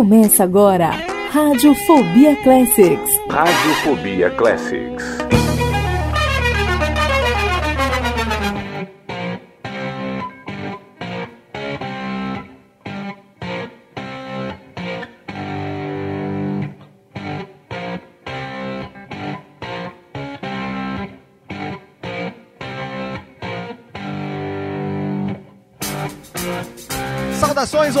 Começa agora, Radiofobia Classics. Radiofobia Classics.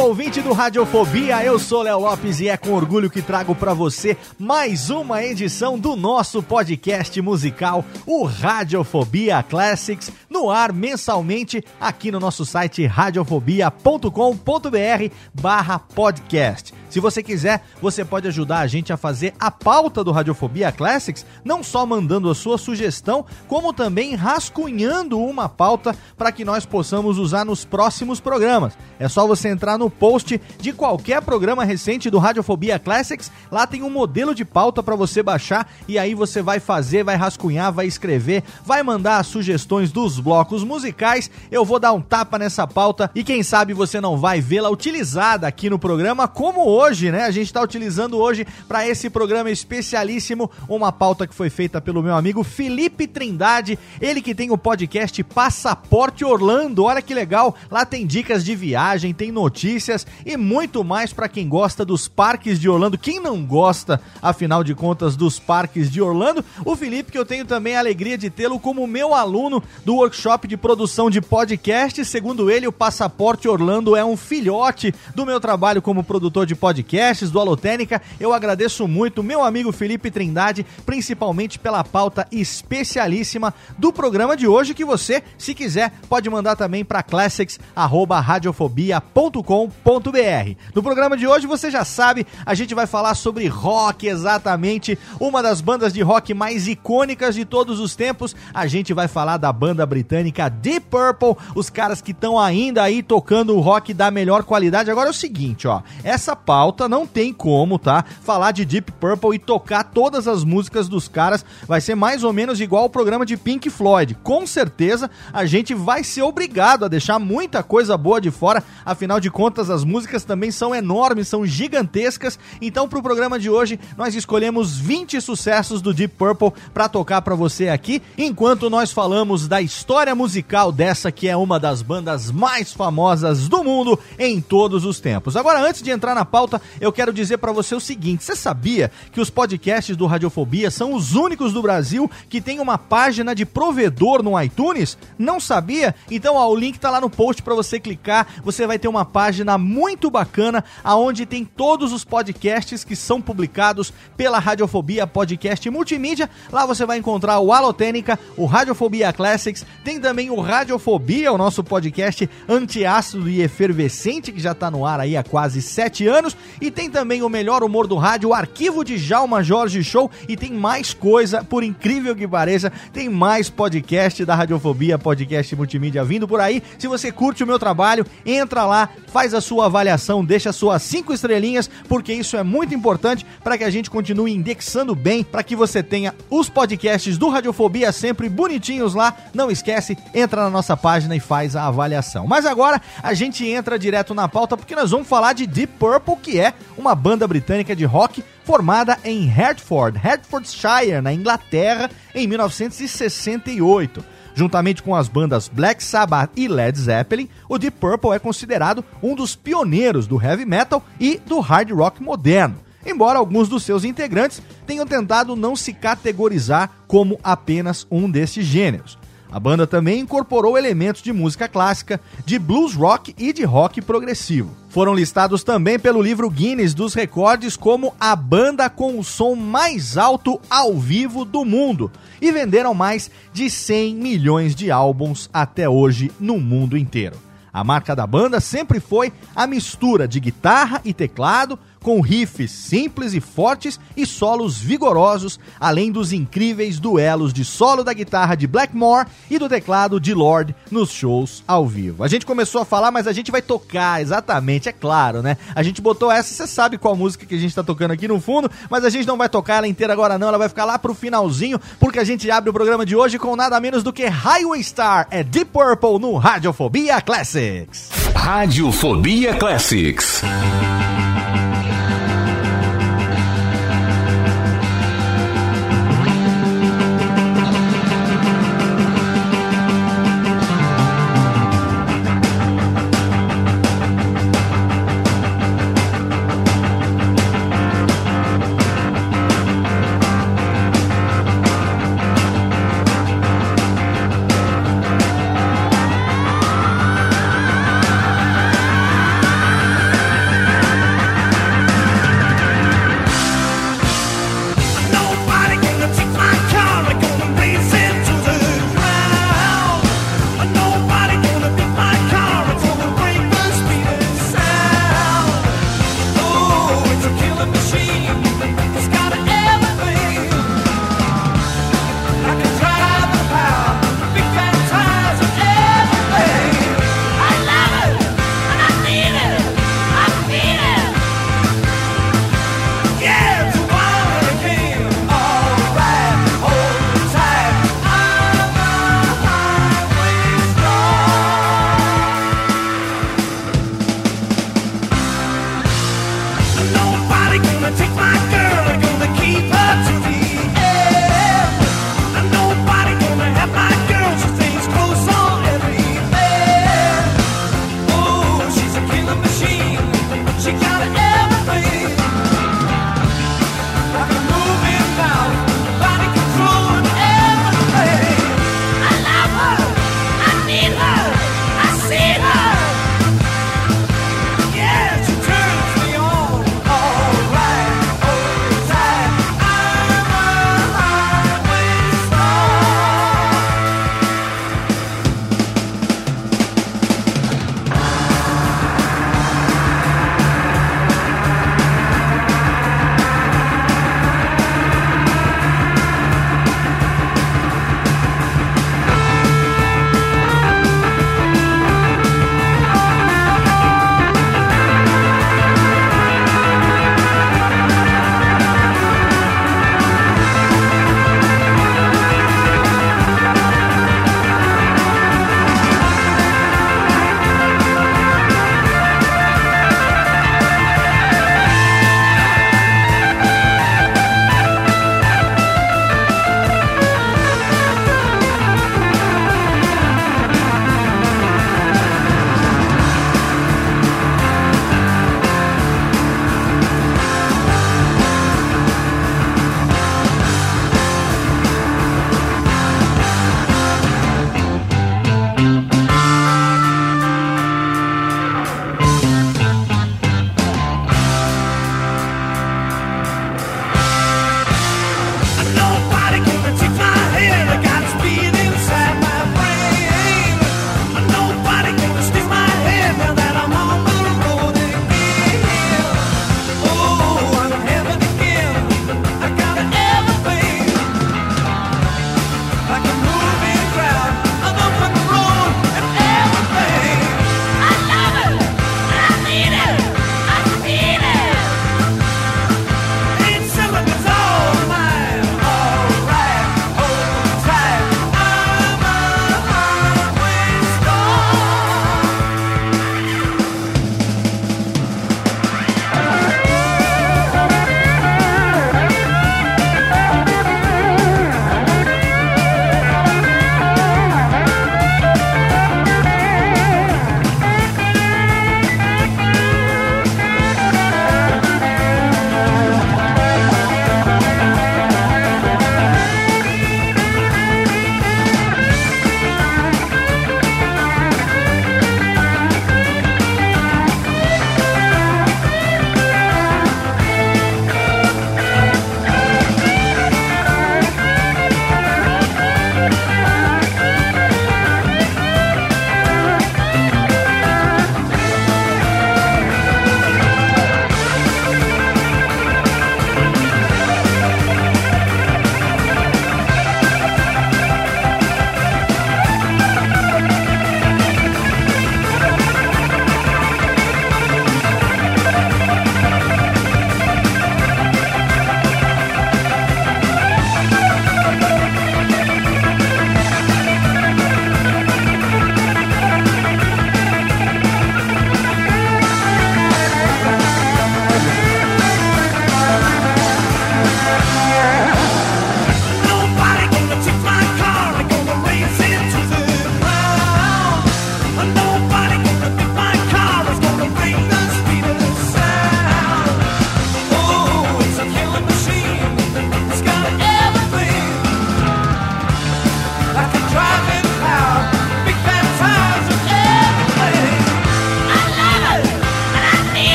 Saudações, ouvinte do Radiofobia. Eu sou Léo Lopes e é com orgulho que trago para você mais uma edição do nosso podcast musical, o Radiofobia Classics, no ar mensalmente aqui no nosso site radiofobia.com.br/podcast. Se você quiser, você pode ajudar a gente a fazer a pauta do Radiofobia Classics, não só mandando a sua sugestão, como também rascunhando uma pauta para que nós possamos usar nos próximos programas. É só você entrar no post de qualquer programa recente do Radiofobia Classics, lá tem um modelo de pauta para você baixar e aí você vai fazer, vai rascunhar, vai escrever, vai mandar as sugestões dos blocos musicais. Eu vou dar um tapa nessa pauta e quem sabe você não vai vê-la utilizada aqui no programa como hoje, né? A gente está utilizando hoje para esse programa especialíssimo uma pauta que foi feita pelo meu amigo Felipe Trindade, ele que tem o podcast Passaporte Orlando. Olha que legal, lá tem dicas de viagem, tem notícias e muito mais para quem gosta dos parques de Orlando. Quem não gosta, afinal de contas, dos parques de Orlando? O Felipe, que eu tenho também a alegria de tê-lo como meu aluno do workshop de produção de podcast. Segundo ele, o Passaporte Orlando é um filhote do meu trabalho como produtor de podcasts do Alotênica. Eu agradeço muito meu amigo Felipe Trindade, principalmente pela pauta especialíssima do programa de hoje que você, se quiser, pode mandar também para classics@radiofobia.com.br. No programa de hoje, você já sabe, a gente vai falar sobre rock exatamente, uma das bandas de rock mais icônicas de todos os tempos. A gente vai falar da banda britânica Deep Purple, os caras que estão ainda aí tocando o rock da melhor qualidade. Agora é o seguinte, ó, essa pauta não tem como, tá? Falar de Deep Purple e tocar todas as músicas dos caras vai ser mais ou menos igual ao programa de Pink Floyd. Com certeza a gente vai ser obrigado a deixar muita coisa boa de fora, afinal de contas as músicas também são enormes, são gigantescas. Então pro programa de hoje nós escolhemos 20 sucessos do Deep Purple para tocar para você aqui, enquanto nós falamos da história musical dessa que é uma das bandas mais famosas do mundo em todos os tempos. Agora antes de entrar na pauta, eu quero dizer para você o seguinte: você sabia que os podcasts do Radiofobia são os únicos do Brasil que tem uma página de provedor no iTunes? Não sabia? Então ó, o link tá lá no post para você clicar. Você vai ter uma página muito bacana aonde tem todos os podcasts que são publicados pela Radiofobia Podcast Multimídia. Lá você vai encontrar o Alotênica, o Radiofobia Classics, tem também o Radiofobia, o nosso podcast antiácido e efervescente que já tá no ar aí há quase sete anos. E tem também o melhor humor do rádio, o arquivo de Jalma Jorge Show. E tem mais coisa, por incrível que pareça, tem mais podcast da Radiofobia, podcast multimídia vindo por aí. Se você curte o meu trabalho, entra lá, faz a sua avaliação, deixa suas cinco estrelinhas, porque isso é muito importante para que a gente continue indexando bem, para que você tenha os podcasts do Radiofobia sempre bonitinhos lá. Não esquece, entra na nossa página e faz a avaliação. Mas agora a gente entra direto na pauta porque nós vamos falar de Deep Purple, que é uma banda britânica de rock formada em Hertford, Hertfordshire, na Inglaterra, em 1968. Juntamente com as bandas Black Sabbath e Led Zeppelin, o Deep Purple é considerado um dos pioneiros do heavy metal e do hard rock moderno. Embora alguns dos seus integrantes tenham tentado não se categorizar como apenas um desses gêneros. A banda também incorporou elementos de música clássica, de blues rock e de rock progressivo. Foram listados também pelo livro Guinness dos Recordes como a banda com o som mais alto ao vivo do mundo e venderam mais de 100 milhões de álbuns até hoje no mundo inteiro. A marca da banda sempre foi a mistura de guitarra e teclado com riffs simples e fortes e solos vigorosos, além dos incríveis duelos de solo da guitarra de Blackmore e do teclado de Lord nos shows ao vivo. A gente começou a falar, mas a gente vai tocar, exatamente, é claro, né? A gente botou essa, você sabe qual música que a gente tá tocando aqui no fundo, mas a gente não vai tocar ela inteira agora não, ela vai ficar lá pro finalzinho, porque a gente abre o programa de hoje com nada menos do que Highway Star, é Deep Purple no Radiofobia Classics. Radiofobia Classics.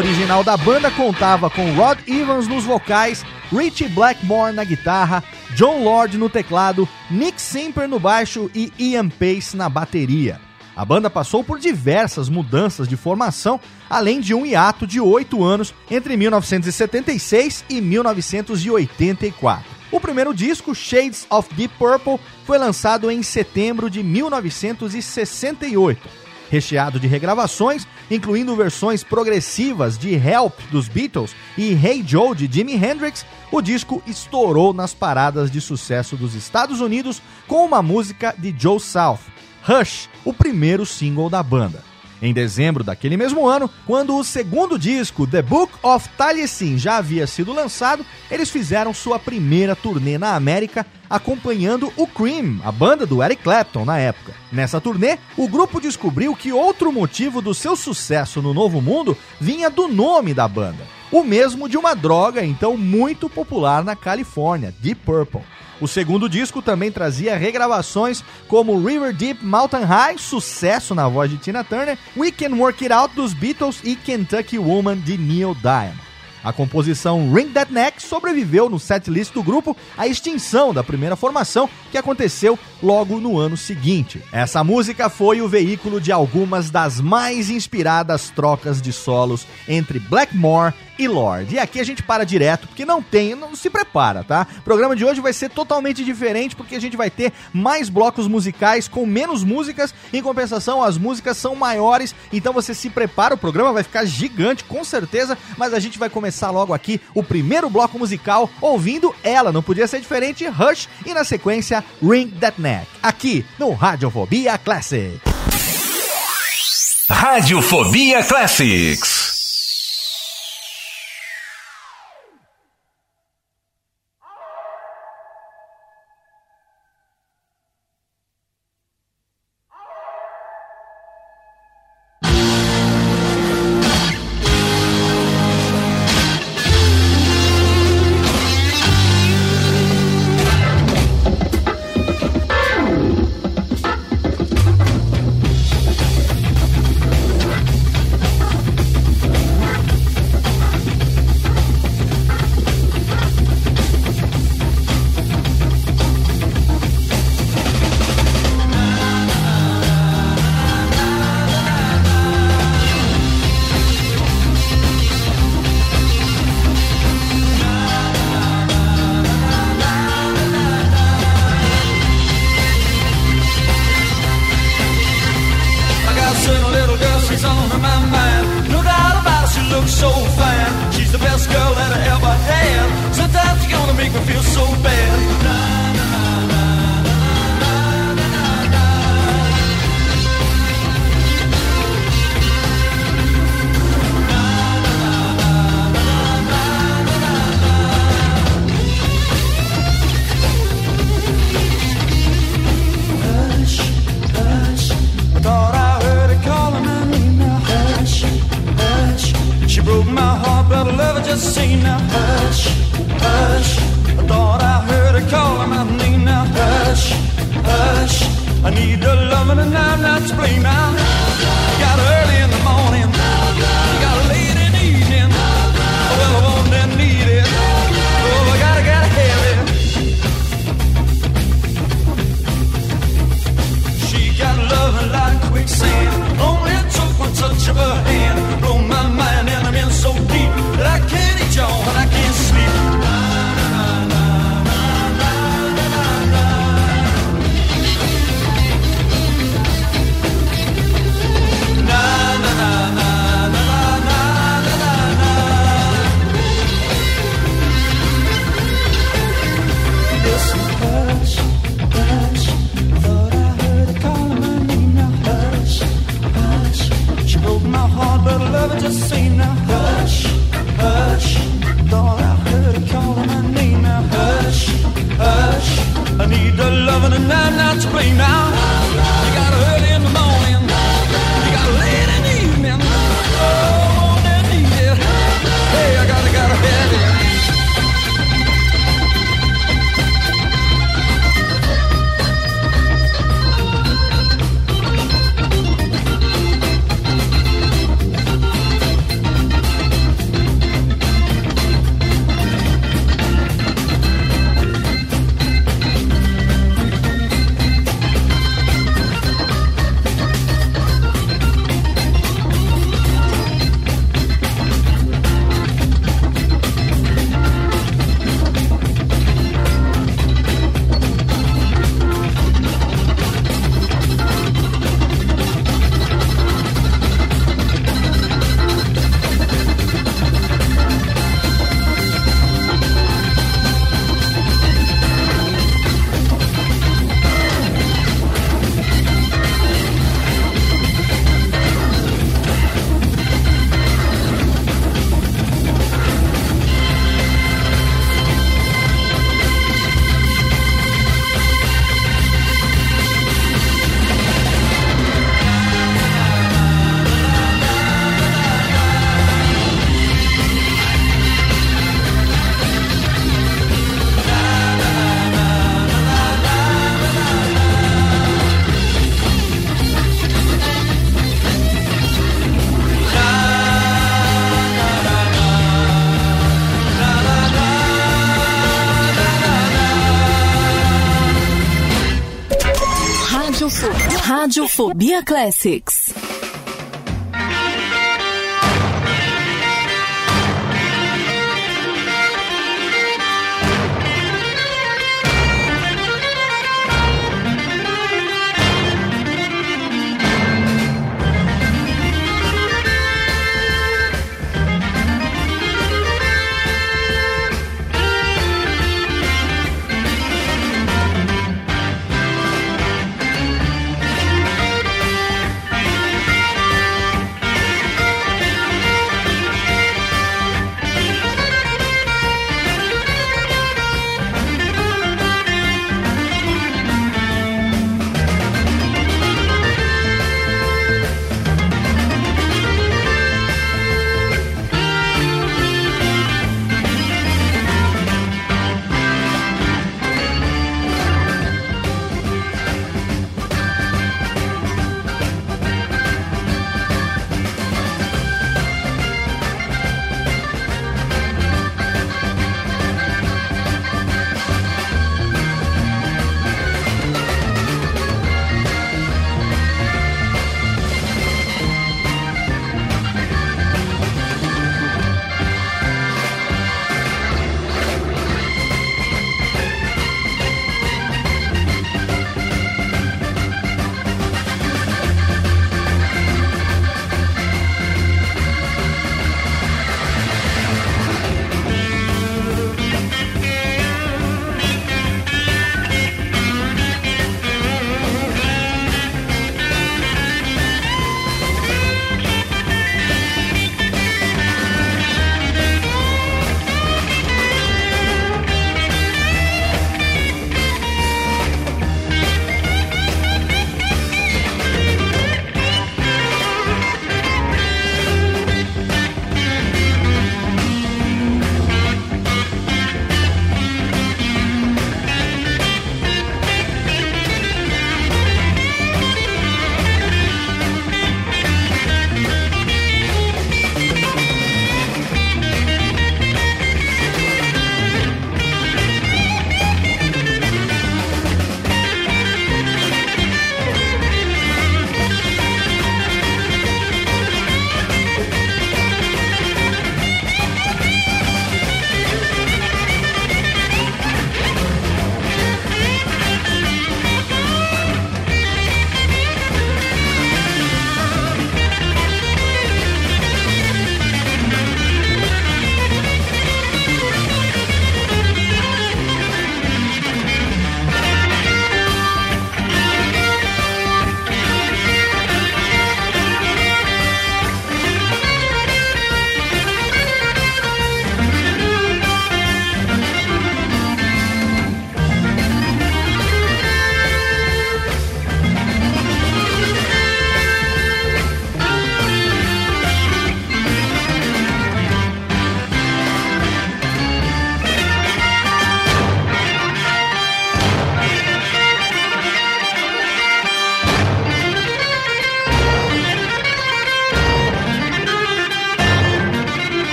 Original da banda contava com Rod Evans nos vocais, Richie Blackmore na guitarra, John Lord no teclado, Nick Simper no baixo e Ian Pace na bateria. A banda passou por diversas mudanças de formação, além de um hiato de oito anos entre 1976 e 1984. O primeiro disco, Shades of Deep Purple, foi lançado em setembro de 1968 recheado de regravações, incluindo versões progressivas de Help dos Beatles e Hey Joe de Jimi Hendrix, o disco estourou nas paradas de sucesso dos Estados Unidos com uma música de Joe South, Hush, o primeiro single da banda. Em dezembro daquele mesmo ano, quando o segundo disco, The Book of Taliesin, já havia sido lançado, eles fizeram sua primeira turnê na América, acompanhando o Cream, a banda do Eric Clapton na época. Nessa turnê, o grupo descobriu que outro motivo do seu sucesso no Novo Mundo vinha do nome da banda, o mesmo de uma droga então muito popular na Califórnia, Deep Purple. O segundo disco também trazia regravações como River Deep Mountain High, sucesso na voz de Tina Turner, We Can Work It Out dos Beatles e Kentucky Woman de Neil Diamond. A composição Ring That Neck sobreviveu no setlist do grupo à extinção da primeira formação, que aconteceu logo no ano seguinte. Essa música foi o veículo de algumas das mais inspiradas trocas de solos entre Blackmore e Lord. E aqui a gente para direto, porque não tem, não se prepara, tá? O programa de hoje vai ser totalmente diferente, porque a gente vai ter mais blocos musicais com menos músicas, em compensação as músicas são maiores, então você se prepara, o programa vai ficar gigante, com certeza, mas a gente vai começar logo aqui o primeiro bloco musical ouvindo ela, não podia ser diferente, Rush, e na sequência Ring That Neck, aqui no Radiofobia Classic. Radiofobia Classics. Radiofobia Classics.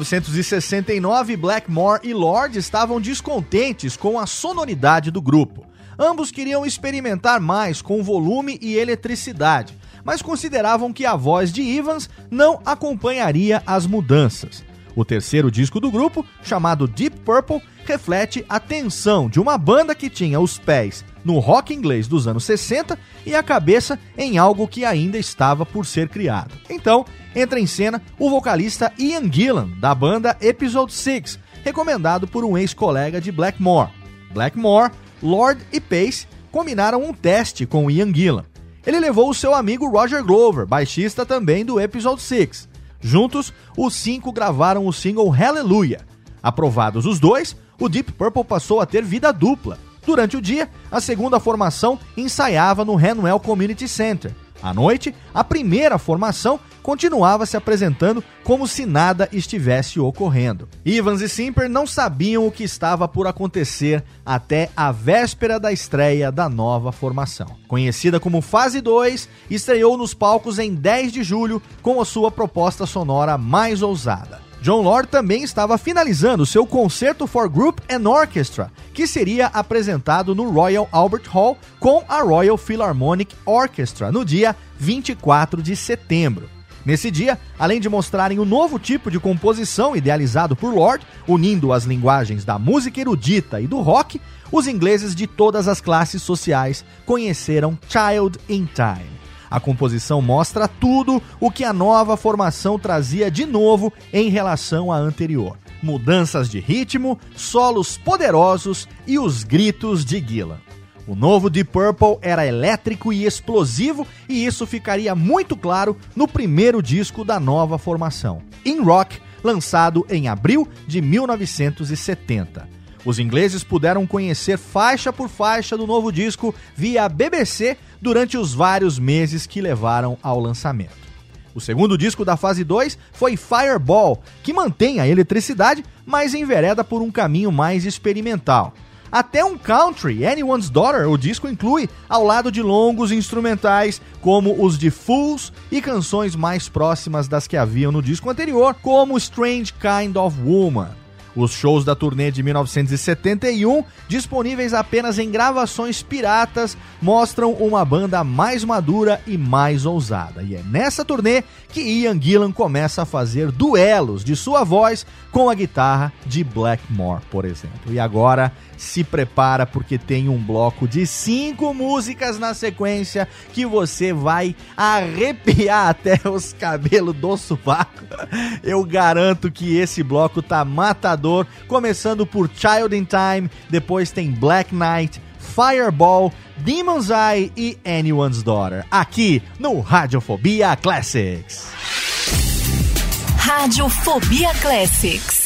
1969, Blackmore e Lord estavam descontentes com a sonoridade do grupo. Ambos queriam experimentar mais com volume e eletricidade, mas consideravam que a voz de Evans não acompanharia as mudanças. O terceiro disco do grupo, chamado Deep Purple, reflete a tensão de uma banda que tinha os pés no rock inglês dos anos 60 e a cabeça em algo que ainda estava por ser criado. Então, entra em cena o vocalista Ian Gillan, da banda Episode 6, recomendado por um ex-colega de Blackmore. Blackmore, Lord e Pace combinaram um teste com Ian Gillan. Ele levou o seu amigo Roger Glover, baixista também do Episode 6. Juntos, os cinco gravaram o single Hallelujah. Aprovados os dois, o Deep Purple passou a ter vida dupla. Durante o dia, a segunda formação ensaiava no Hanwell Community Center. À noite, a primeira formação continuava se apresentando como se nada estivesse ocorrendo. Evans e Simper não sabiam o que estava por acontecer até a véspera da estreia da nova formação. Conhecida como Fase 2, estreou nos palcos em 10 de julho com a sua proposta sonora mais ousada. John Lord também estava finalizando seu concerto for Group and Orchestra, que seria apresentado no Royal Albert Hall com a Royal Philharmonic Orchestra no dia 24 de setembro. Nesse dia, além de mostrarem o novo tipo de composição idealizado por Lord, unindo as linguagens da música erudita e do rock, os ingleses de todas as classes sociais conheceram Child in Time. A composição mostra tudo o que a nova formação trazia de novo em relação à anterior. Mudanças de ritmo, solos poderosos e os gritos de Gillan. O novo Deep Purple era elétrico e explosivo, e isso ficaria muito claro no primeiro disco da nova formação, In Rock, lançado em abril de 1970. Os ingleses puderam conhecer faixa por faixa do novo disco via BBC durante os vários meses que levaram ao lançamento. O segundo disco da fase 2 foi Fireball, que mantém a eletricidade, mas envereda por um caminho mais experimental. Até um country, Anyone's Daughter, o disco inclui, ao lado de longos instrumentais, como os de Fools e canções mais próximas das que haviam no disco anterior, como Strange Kind of Woman. Os shows da turnê de 1971, disponíveis apenas em gravações piratas, mostram uma banda mais madura e mais ousada. E é nessa turnê que Ian Gillan começa a fazer duelos de sua voz com a guitarra de Blackmore, por exemplo. E agora se prepara porque tem um bloco de cinco músicas na sequência que você vai arrepiar até os cabelos do sovaco. Eu garanto que esse bloco tá matador, começando por Child in Time, depois tem Black Knight, Fireball, Demon's Eye e Anyone's Daughter, aqui no Radiofobia Classics. Radiofobia Classics.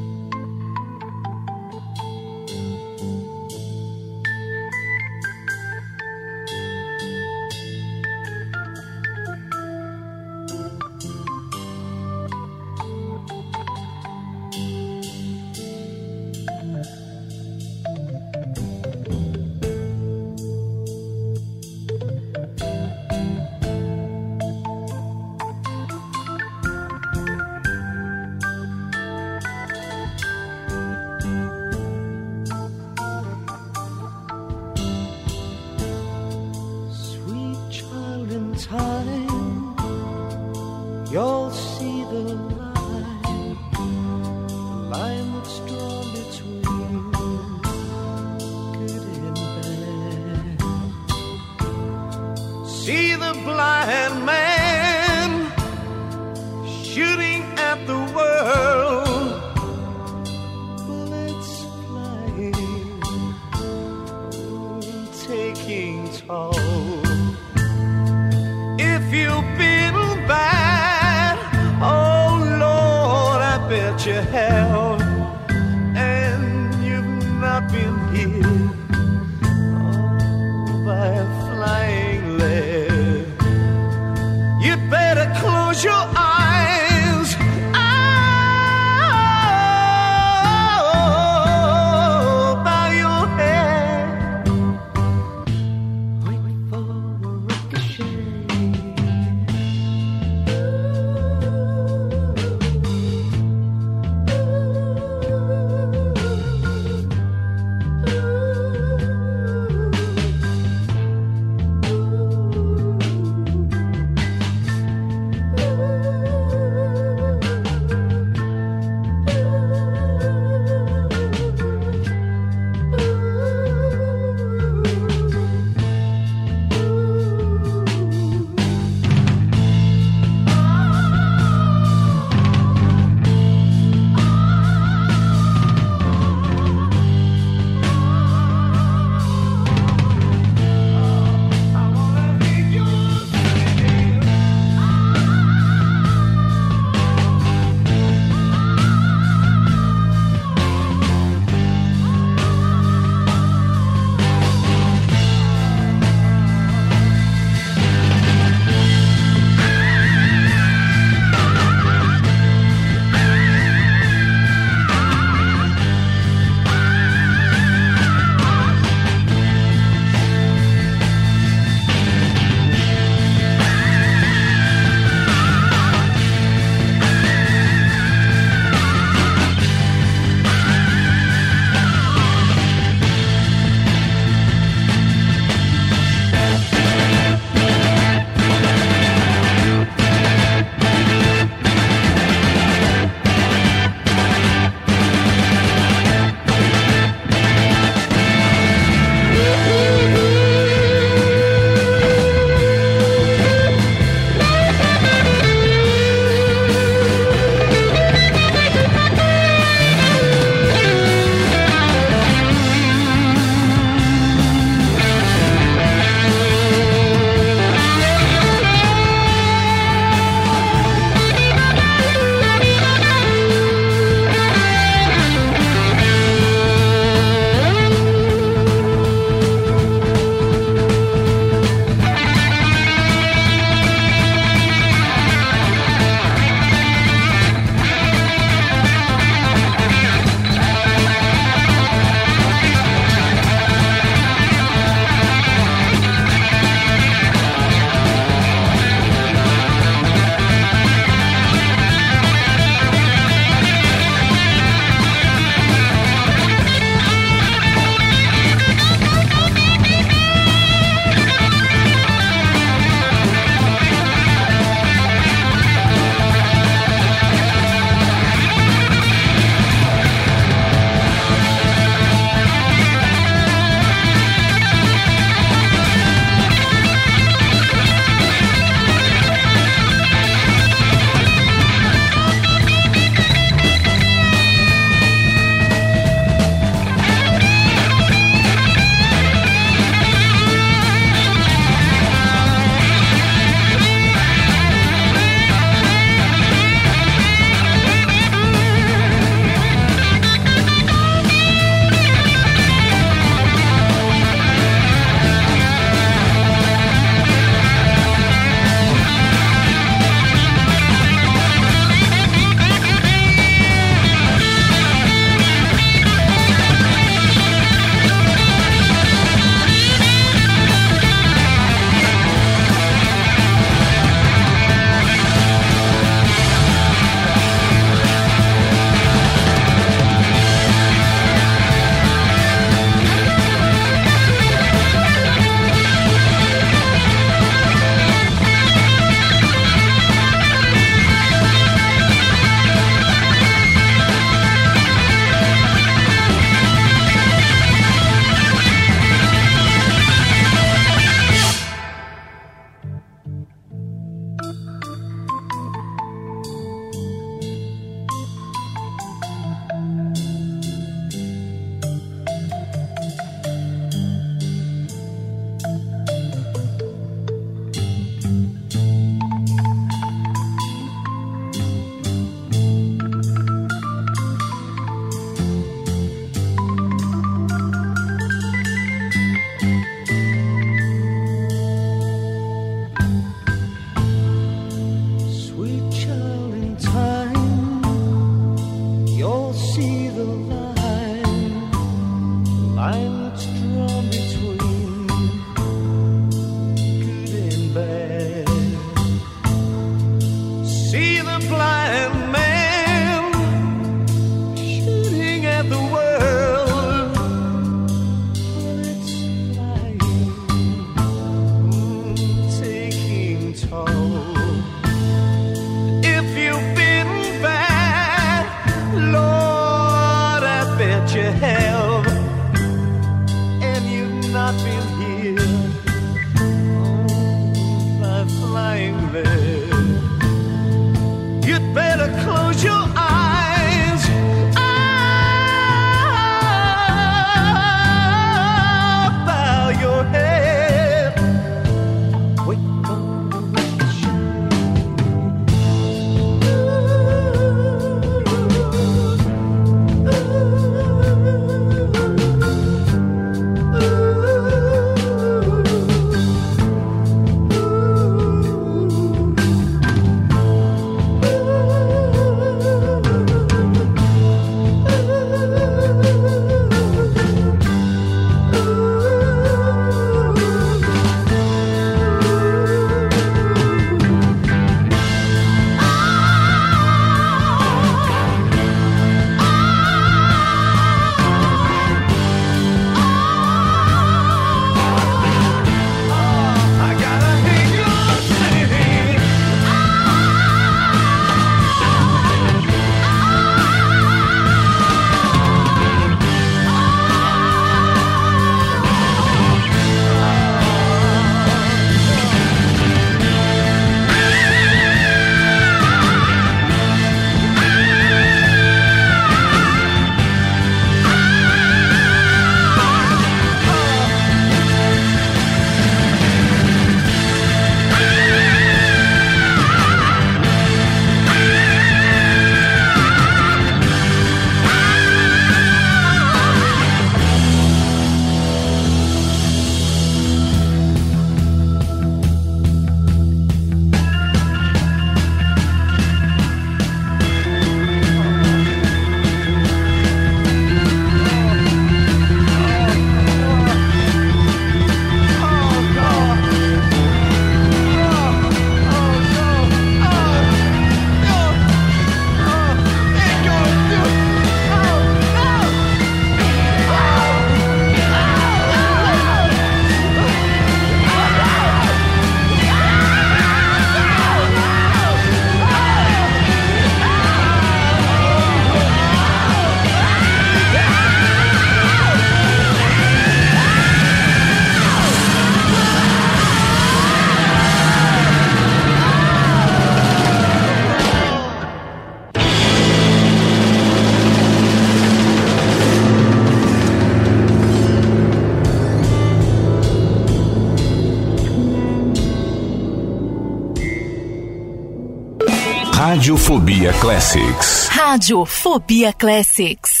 Radiofobia Classics. Radiofobia Classics.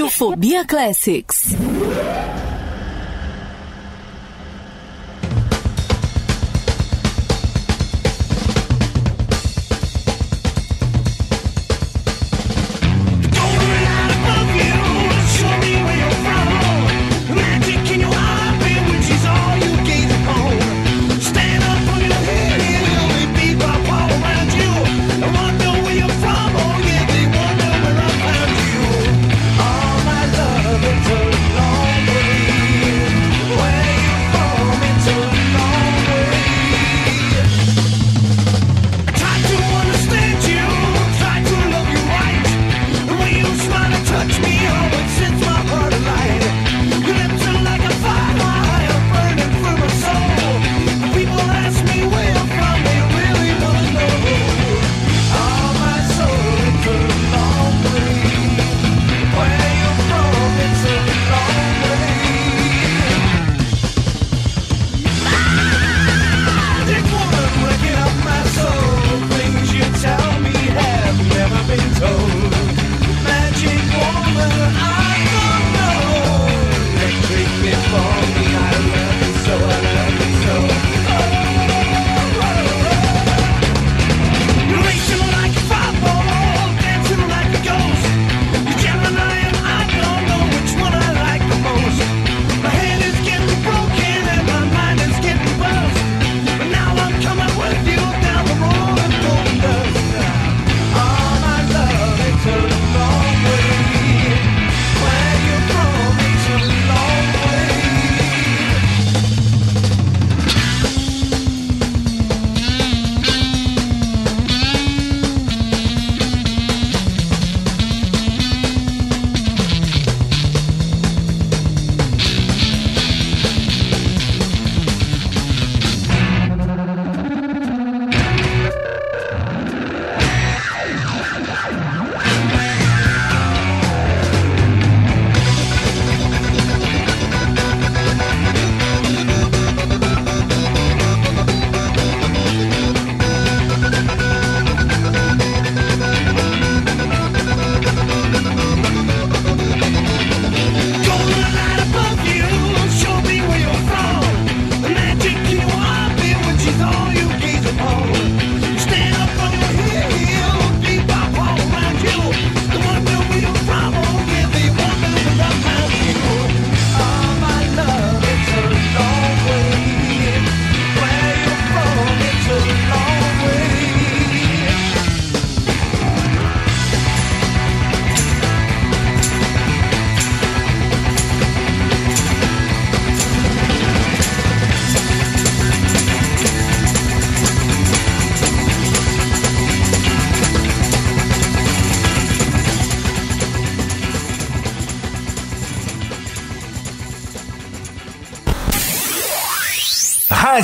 Radiofobia Classics.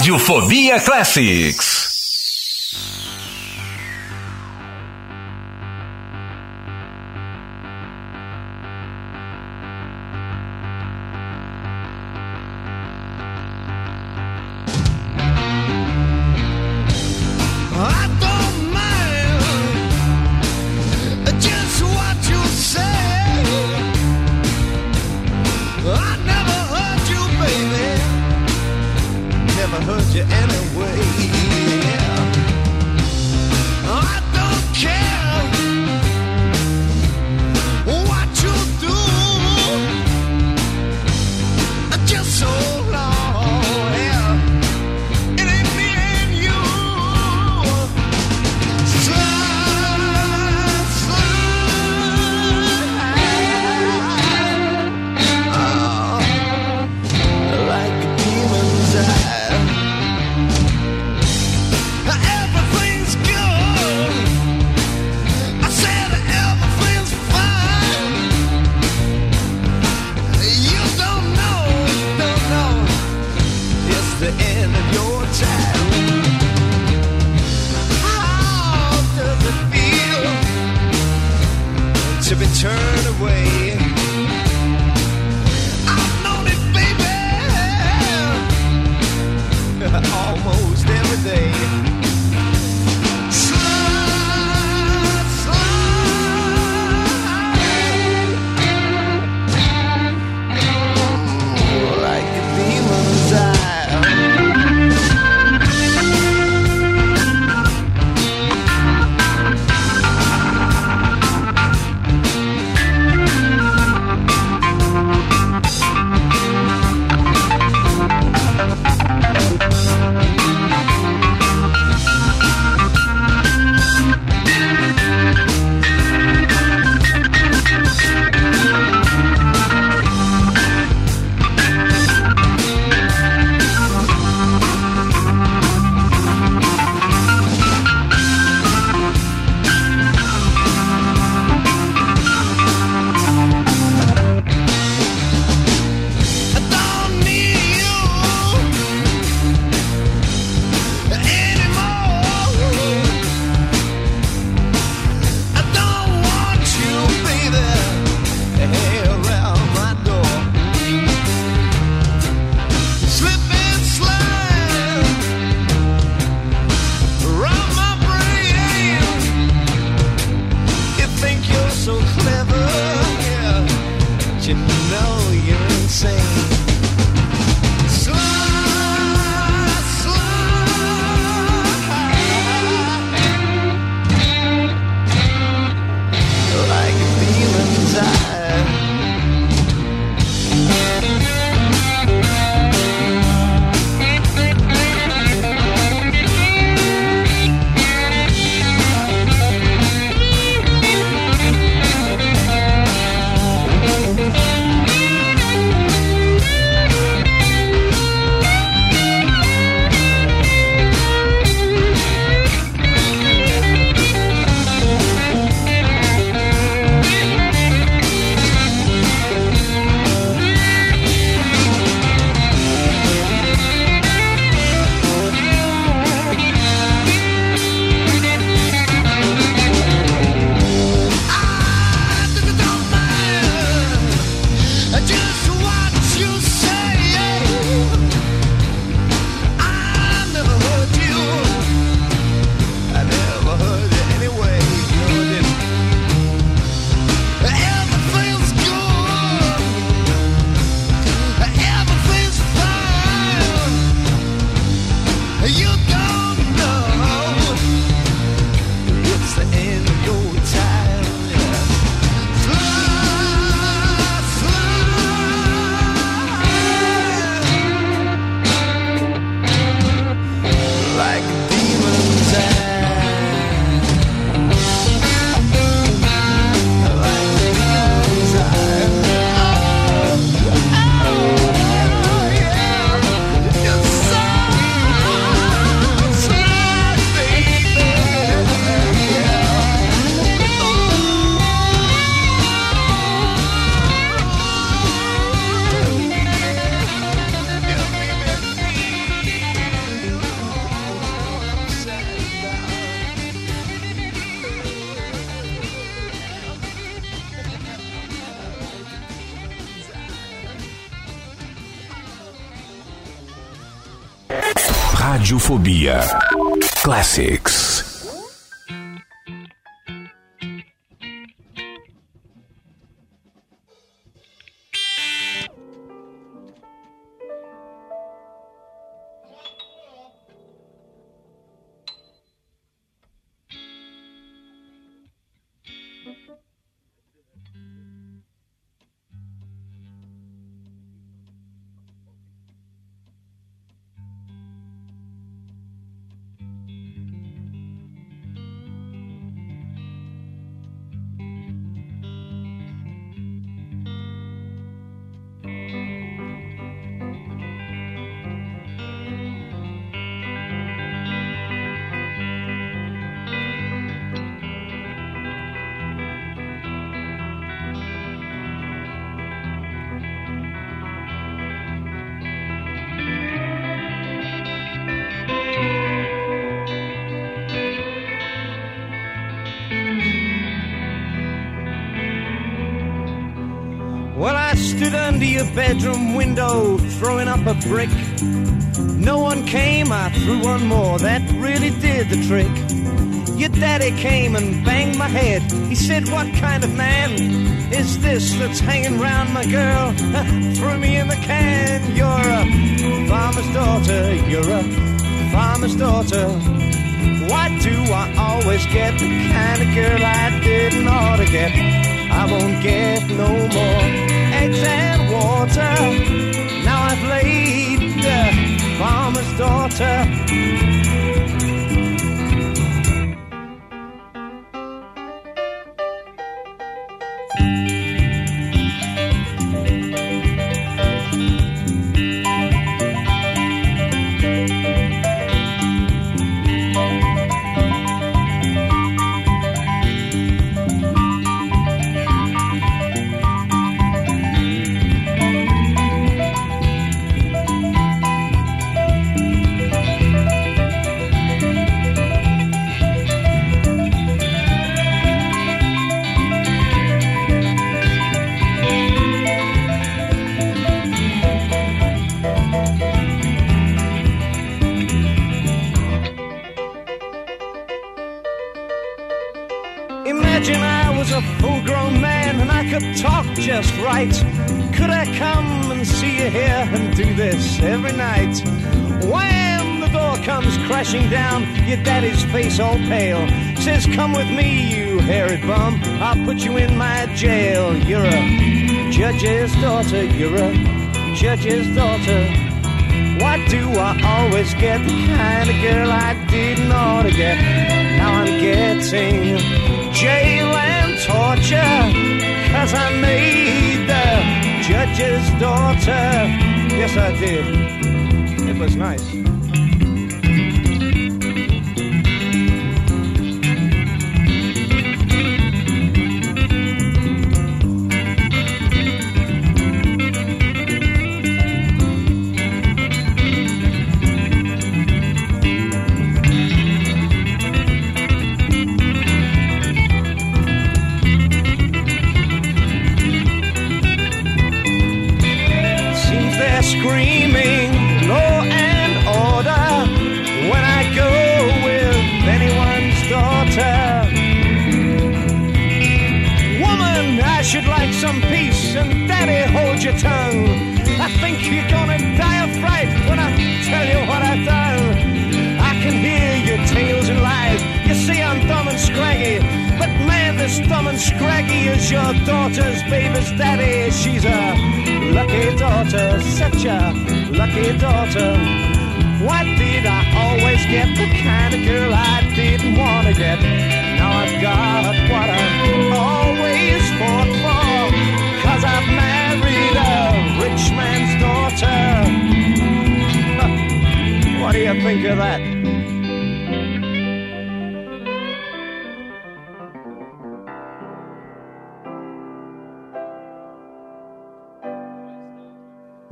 Radiofobia Classics. Window throwing up a brick. No one came, I threw one more, that really did the trick. Your daddy came and banged my head. He said, What kind of man is this that's hanging round my girl? threw me in the can. You're a farmer's daughter, you're a farmer's daughter. Why do I always get the kind of girl I didn't ought to get? I won't get no more eggs and water. Now I've laid the farmer's daughter. Face all pale. Says, Come with me, you hairy bum. I'll put you in my jail. You're a judge's daughter, you're a judge's daughter. Why do I always get the kind of girl I didn't ought to get? Now I'm getting jail and torture, cause I made the judge's daughter. Yes, I did. It was nice.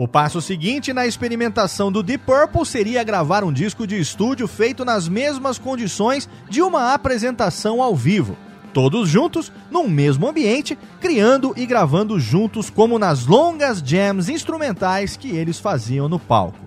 O passo seguinte na experimentação do Deep Purple seria gravar um disco de estúdio feito nas mesmas condições de uma apresentação ao vivo. Todos juntos, num mesmo ambiente, criando e gravando juntos como nas longas jams instrumentais que eles faziam no palco.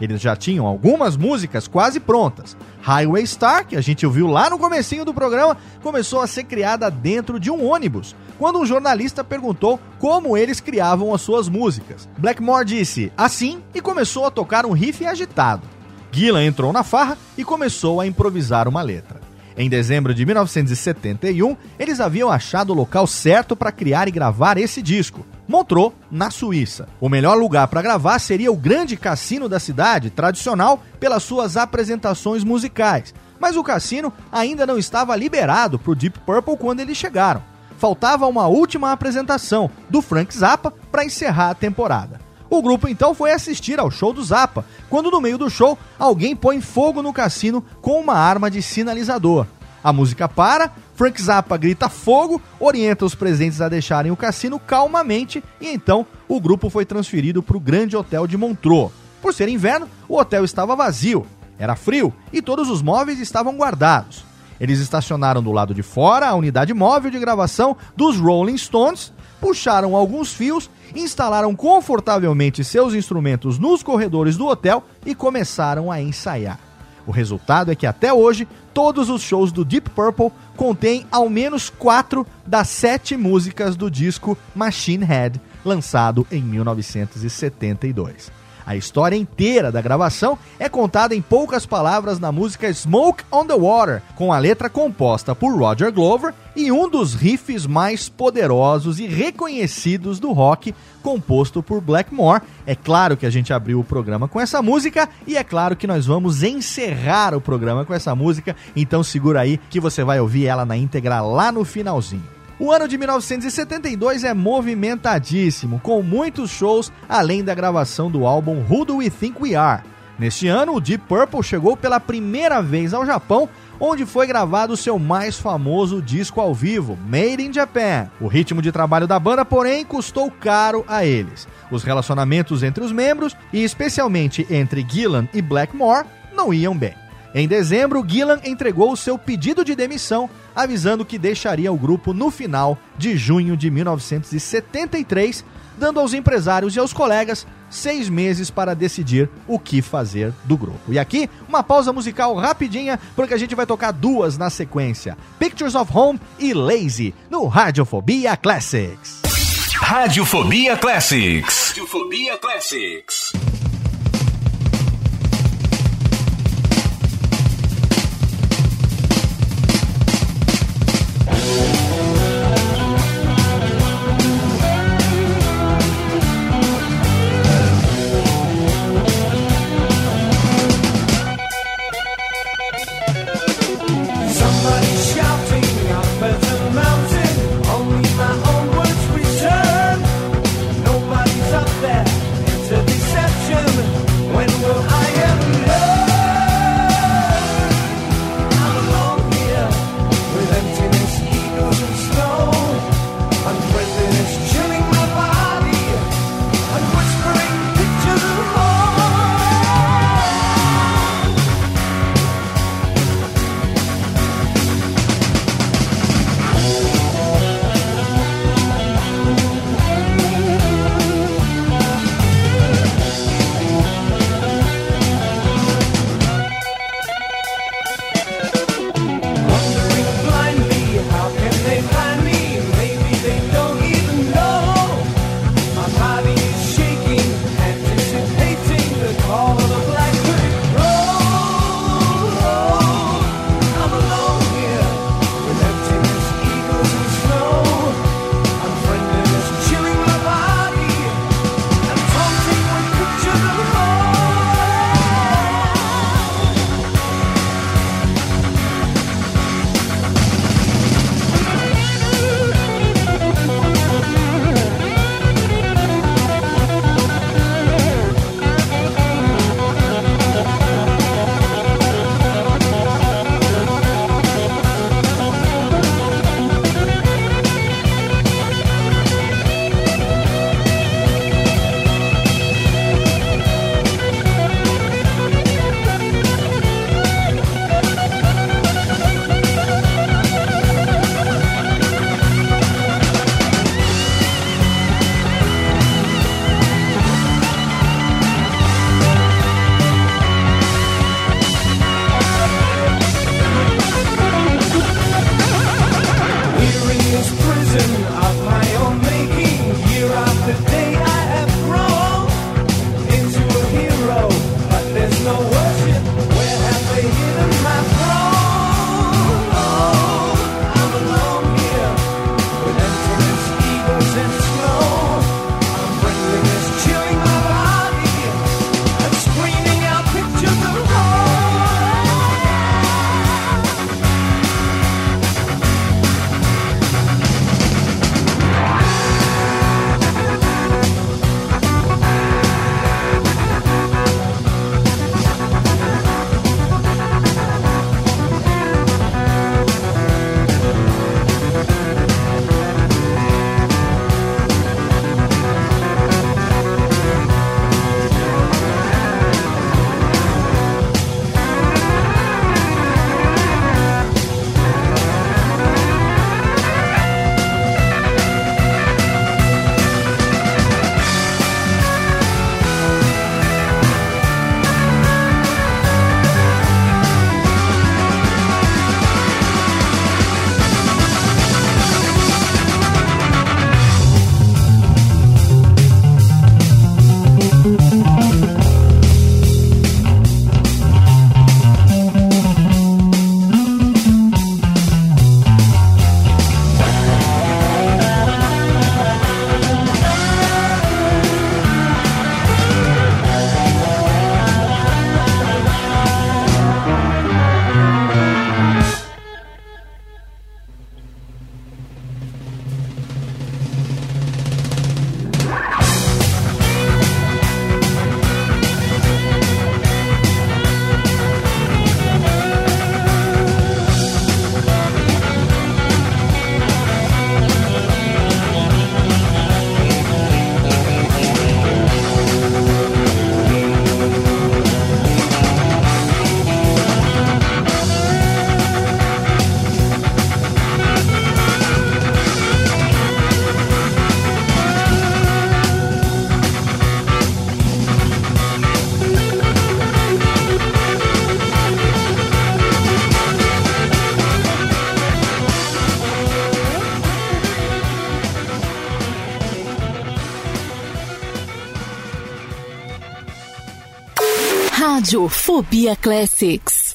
Eles já tinham algumas músicas quase prontas. Highway Star, que a gente ouviu lá no comecinho do programa, começou a ser criada dentro de um ônibus, quando um jornalista perguntou como eles criavam as suas músicas. Blackmore disse assim e começou a tocar um riff agitado. Gillan entrou na farra e começou a improvisar uma letra. Em dezembro de 1971, eles haviam achado o local certo para criar e gravar esse disco. Montreux, na Suíça. O melhor lugar para gravar seria o grande cassino da cidade, tradicional pelas suas apresentações musicais. Mas o cassino ainda não estava liberado para o Deep Purple quando eles chegaram. Faltava uma última apresentação do Frank Zappa para encerrar a temporada. O grupo então foi assistir ao show do Zappa, quando no meio do show alguém põe fogo no cassino com uma arma de sinalizador. A música para, Frank Zappa grita fogo, orienta os presentes a deixarem o cassino calmamente e então o grupo foi transferido para o grande hotel de Montreux. Por ser inverno, o hotel estava vazio, era frio e todos os móveis estavam guardados. Eles estacionaram do lado de fora a unidade móvel de gravação dos Rolling Stones, puxaram alguns fios instalaram confortavelmente seus instrumentos nos corredores do hotel e começaram a ensaiar. O resultado é que até hoje, todos os shows do Deep Purple contêm ao menos quatro das sete músicas do disco Machine Head, lançado em 1972. A história inteira da gravação é contada em poucas palavras na música Smoke on the Water, com a letra composta por Roger Glover e um dos riffs mais poderosos e reconhecidos do rock, composto por Blackmore. É claro que a gente abriu o programa com essa música e é claro que nós vamos encerrar o programa com essa música, então segura aí que você vai ouvir ela na íntegra lá no finalzinho. O ano de 1972 é movimentadíssimo, com muitos shows além da gravação do álbum Who Do We Think We Are. Neste ano, o Deep Purple chegou pela primeira vez ao Japão, onde foi gravado seu mais famoso disco ao vivo, Made in Japan. O ritmo de trabalho da banda, porém, custou caro a eles. Os relacionamentos entre os membros, e especialmente entre Gillan e Blackmore, não iam bem. Em dezembro, Gillan entregou o seu pedido de demissão, avisando que deixaria o grupo no final de junho de 1973, dando aos empresários e aos colegas seis meses para decidir o que fazer do grupo. E aqui, uma pausa musical rapidinha, porque a gente vai tocar duas na sequência: Pictures of Home e Lazy, no Radiofobia Classics. Radiofobia Classics. Radiofobia Classics. Rádio Fobia Classics.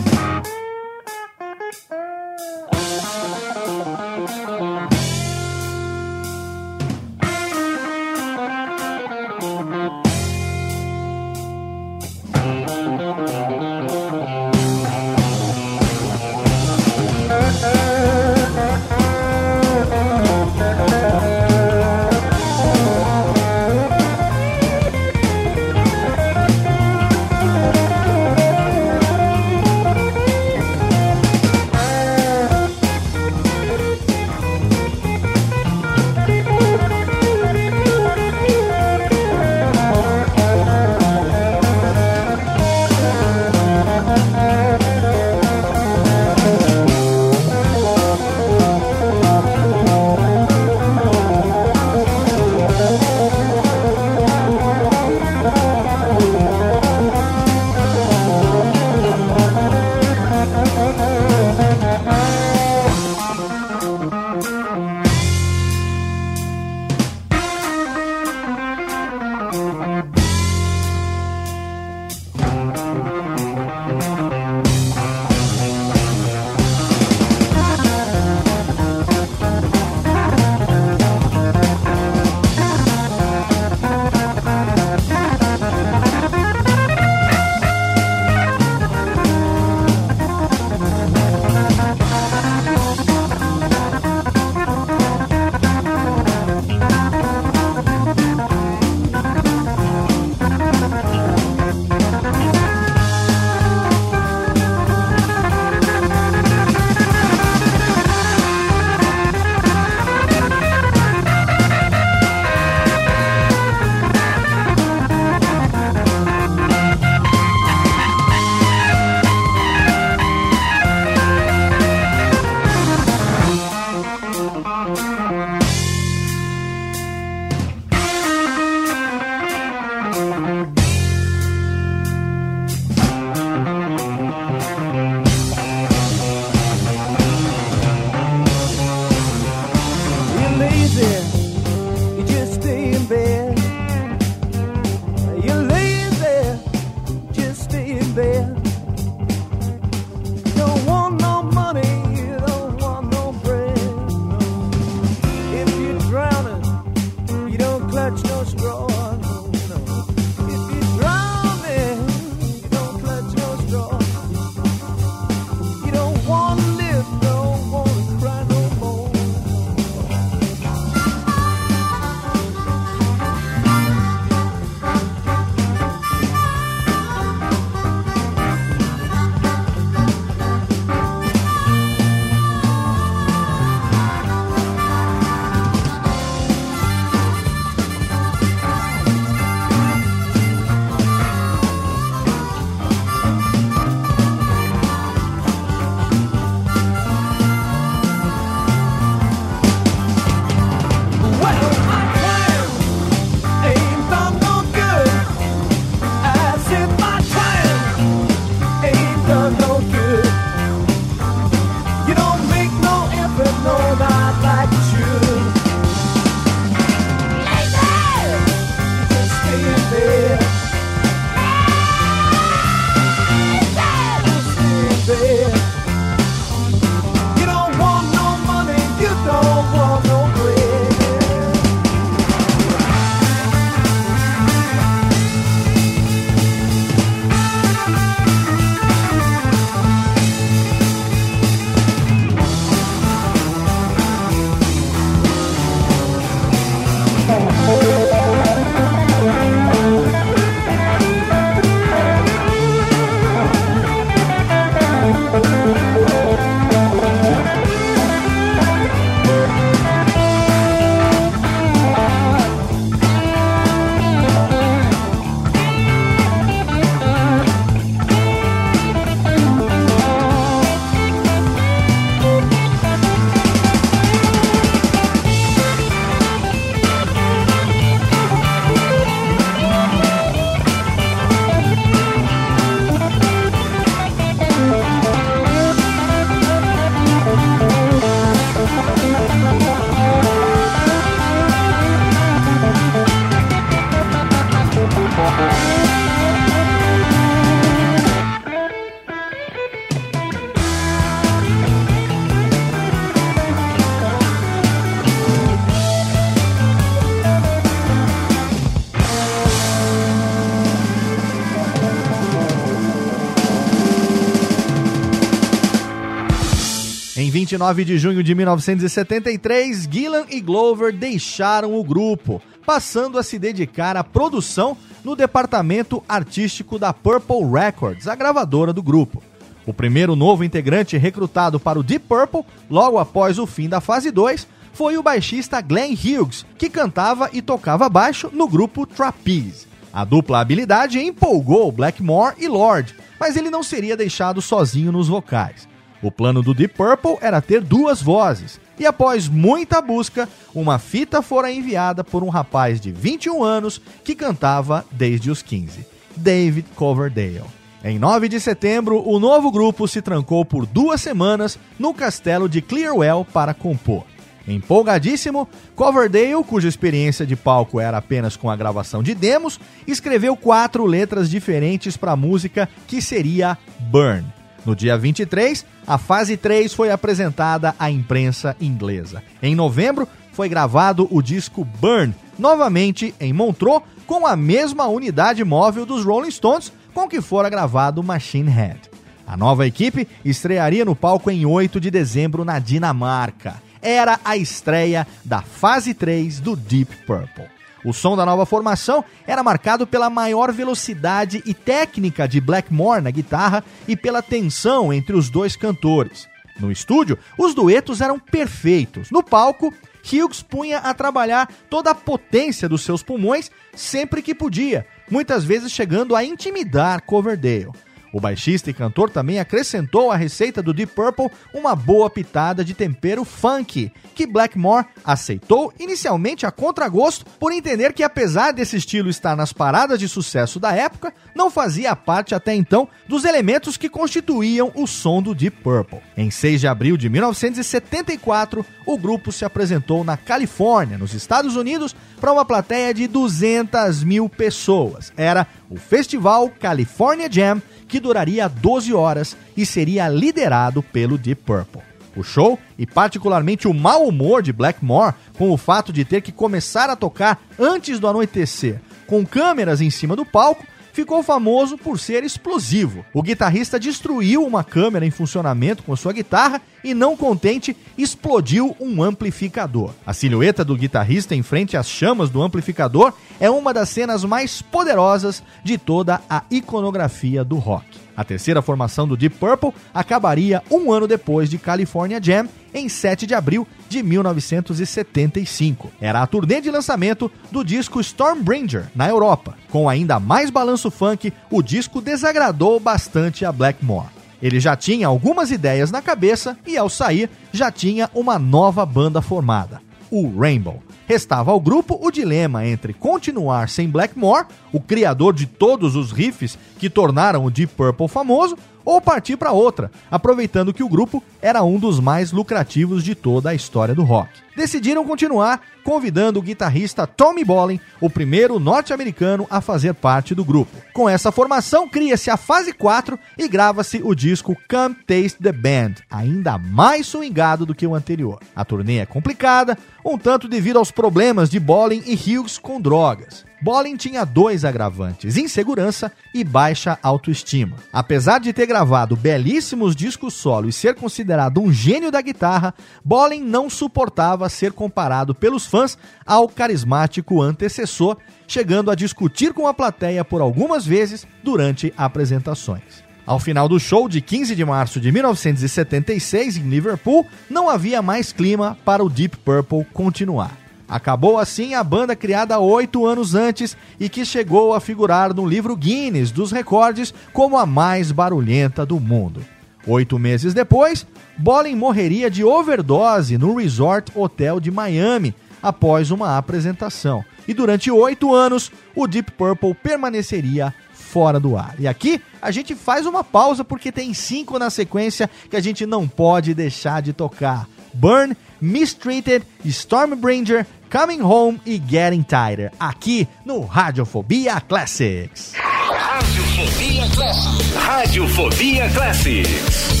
29 de junho de 1973, Gillan e Glover deixaram o grupo, passando a se dedicar à produção no departamento artístico da Purple Records, a gravadora do grupo. O primeiro novo integrante recrutado para o Deep Purple, logo após o fim da fase 2, foi o baixista Glenn Hughes, que cantava e tocava baixo no grupo Trapeze. A dupla habilidade empolgou Blackmore e Lord, mas ele não seria deixado sozinho nos vocais. O plano do Deep Purple era ter duas vozes, e após muita busca, uma fita fora enviada por um rapaz de 21 anos que cantava desde os 15, David Coverdale. Em 9 de setembro, o novo grupo se trancou por duas semanas no castelo de Clearwell para compor. Empolgadíssimo, Coverdale, cuja experiência de palco era apenas com a gravação de demos, escreveu quatro letras diferentes para a música que seria Burn. No dia 23, a fase 3 foi apresentada à imprensa inglesa. Em novembro, foi gravado o disco Burn, novamente em Montreux, com a mesma unidade móvel dos Rolling Stones com que fora gravado Machine Head. A nova equipe estrearia no palco em 8 de dezembro na Dinamarca era a estreia da fase 3 do Deep Purple. O som da nova formação era marcado pela maior velocidade e técnica de Blackmore na guitarra e pela tensão entre os dois cantores. No estúdio, os duetos eram perfeitos. No palco, Hughes punha a trabalhar toda a potência dos seus pulmões sempre que podia, muitas vezes chegando a intimidar Coverdale. O baixista e cantor também acrescentou à receita do Deep Purple uma boa pitada de tempero funk, que Blackmore aceitou inicialmente a contragosto por entender que apesar desse estilo estar nas paradas de sucesso da época, não fazia parte até então dos elementos que constituíam o som do Deep Purple. Em 6 de abril de 1974, o grupo se apresentou na Califórnia, nos Estados Unidos, para uma plateia de 200 mil pessoas. Era o Festival California Jam que duraria 12 horas e seria liderado pelo Deep Purple. O show, e particularmente o mau humor de Blackmore, com o fato de ter que começar a tocar antes do anoitecer, com câmeras em cima do palco, ficou famoso por ser explosivo. O guitarrista destruiu uma câmera em funcionamento com sua guitarra e, não contente, explodiu um amplificador. A silhueta do guitarrista em frente às chamas do amplificador é uma das cenas mais poderosas de toda a iconografia do rock. A terceira formação do Deep Purple acabaria um ano depois de California Jam, em 7 de abril de 1975. Era a turnê de lançamento do disco Stormbringer na Europa. Com ainda mais balanço funk, o disco desagradou bastante a Blackmore. Ele já tinha algumas ideias na cabeça e, ao sair, já tinha uma nova banda formada, o Rainbow. Restava ao grupo o dilema entre continuar sem Blackmore, o criador de todos os riffs que tornaram o Deep Purple famoso, ou partir para outra, aproveitando que o grupo era um dos mais lucrativos de toda a história do rock. Decidiram continuar, convidando o guitarrista Tommy Bolin, o primeiro norte-americano a fazer parte do grupo. Com essa formação, cria-se a fase 4 e grava-se o disco Come Taste the Band, ainda mais swingado do que o anterior. A turnê é complicada, um tanto devido aos problemas de Bolin e Hughes com drogas. Bolin tinha dois agravantes: insegurança e baixa autoestima. Apesar de ter gravado belíssimos discos solo e ser considerado um gênio da guitarra, Bolin não suportava ser comparado pelos fãs ao carismático antecessor, chegando a discutir com a plateia por algumas vezes durante apresentações. Ao final do show de 15 de março de 1976 em Liverpool, não havia mais clima para o Deep Purple continuar. Acabou assim a banda criada oito anos antes e que chegou a figurar no livro Guinness dos recordes como a mais barulhenta do mundo. Oito meses depois, Bolin morreria de overdose no Resort Hotel de Miami após uma apresentação. E durante oito anos, o Deep Purple permaneceria fora do ar. E aqui a gente faz uma pausa porque tem cinco na sequência que a gente não pode deixar de tocar. Burn, Mistreated, Stormbringer, Coming Home e Getting Tighter, aqui no Radiofobia Classics. Radiofobia Classics. Radiofobia Classics.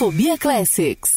Radiofobia Classics.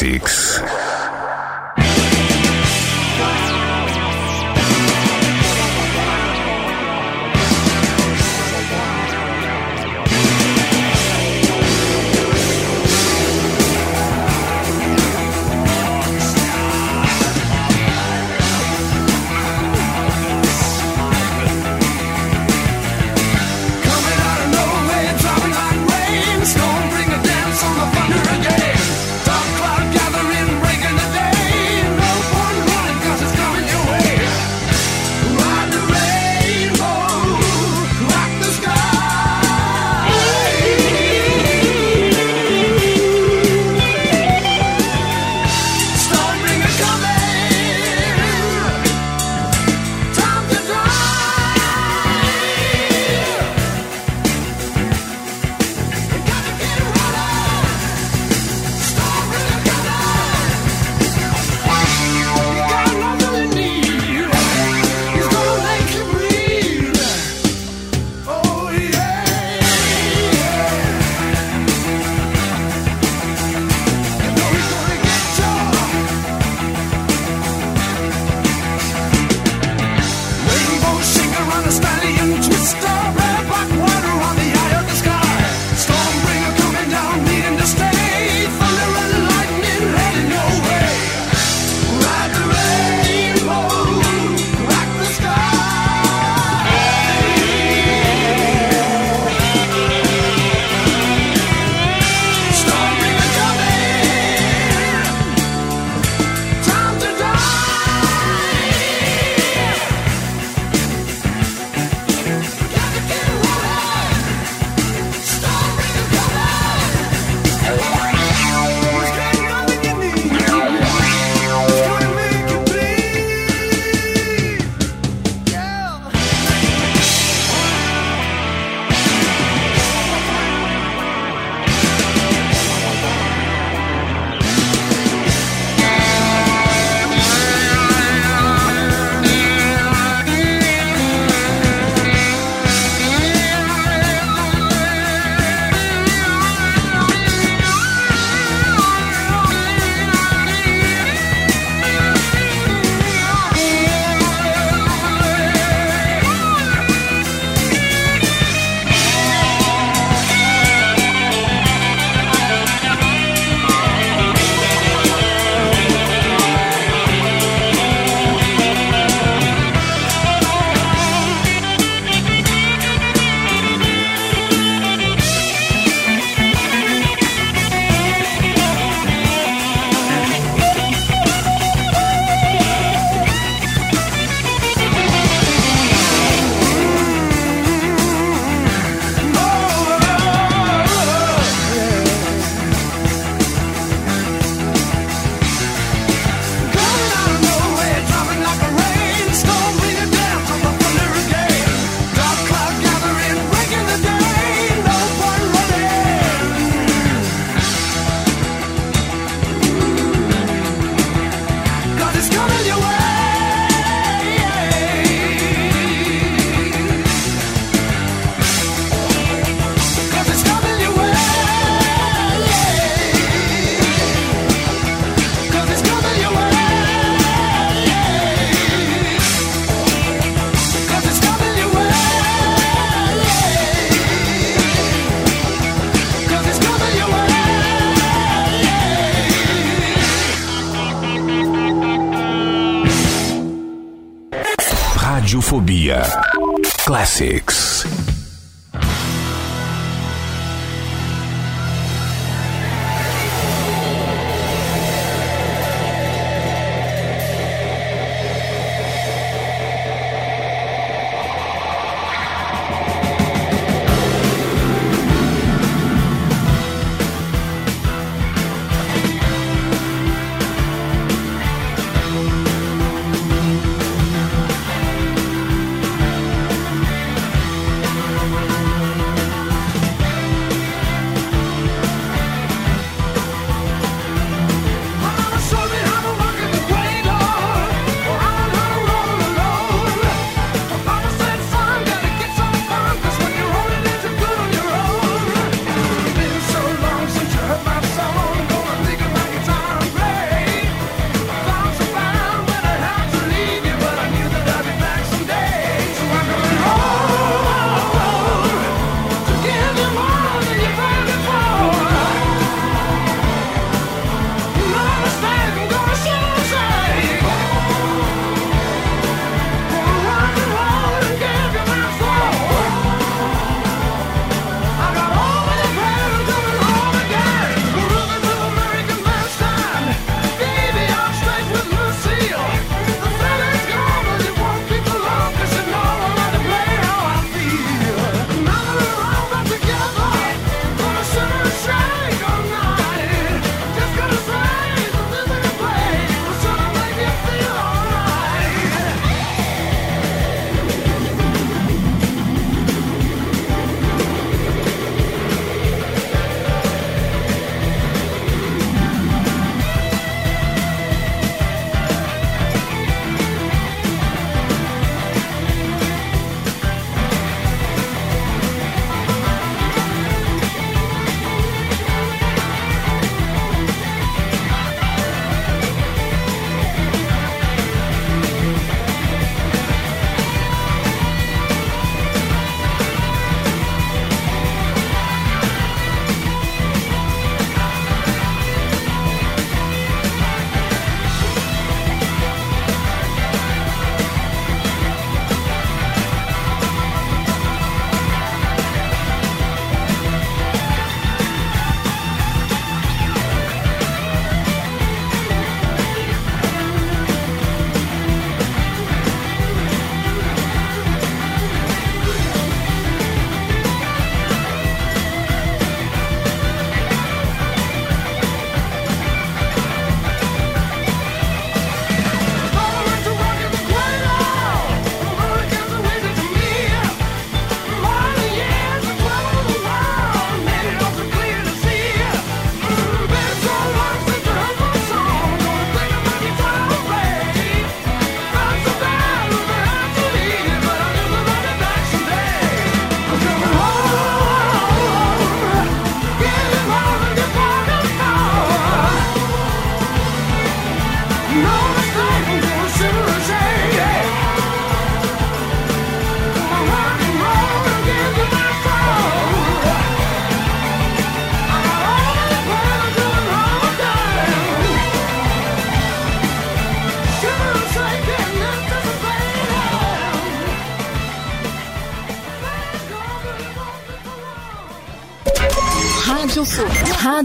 Classics.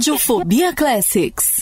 Radiofobia Classics.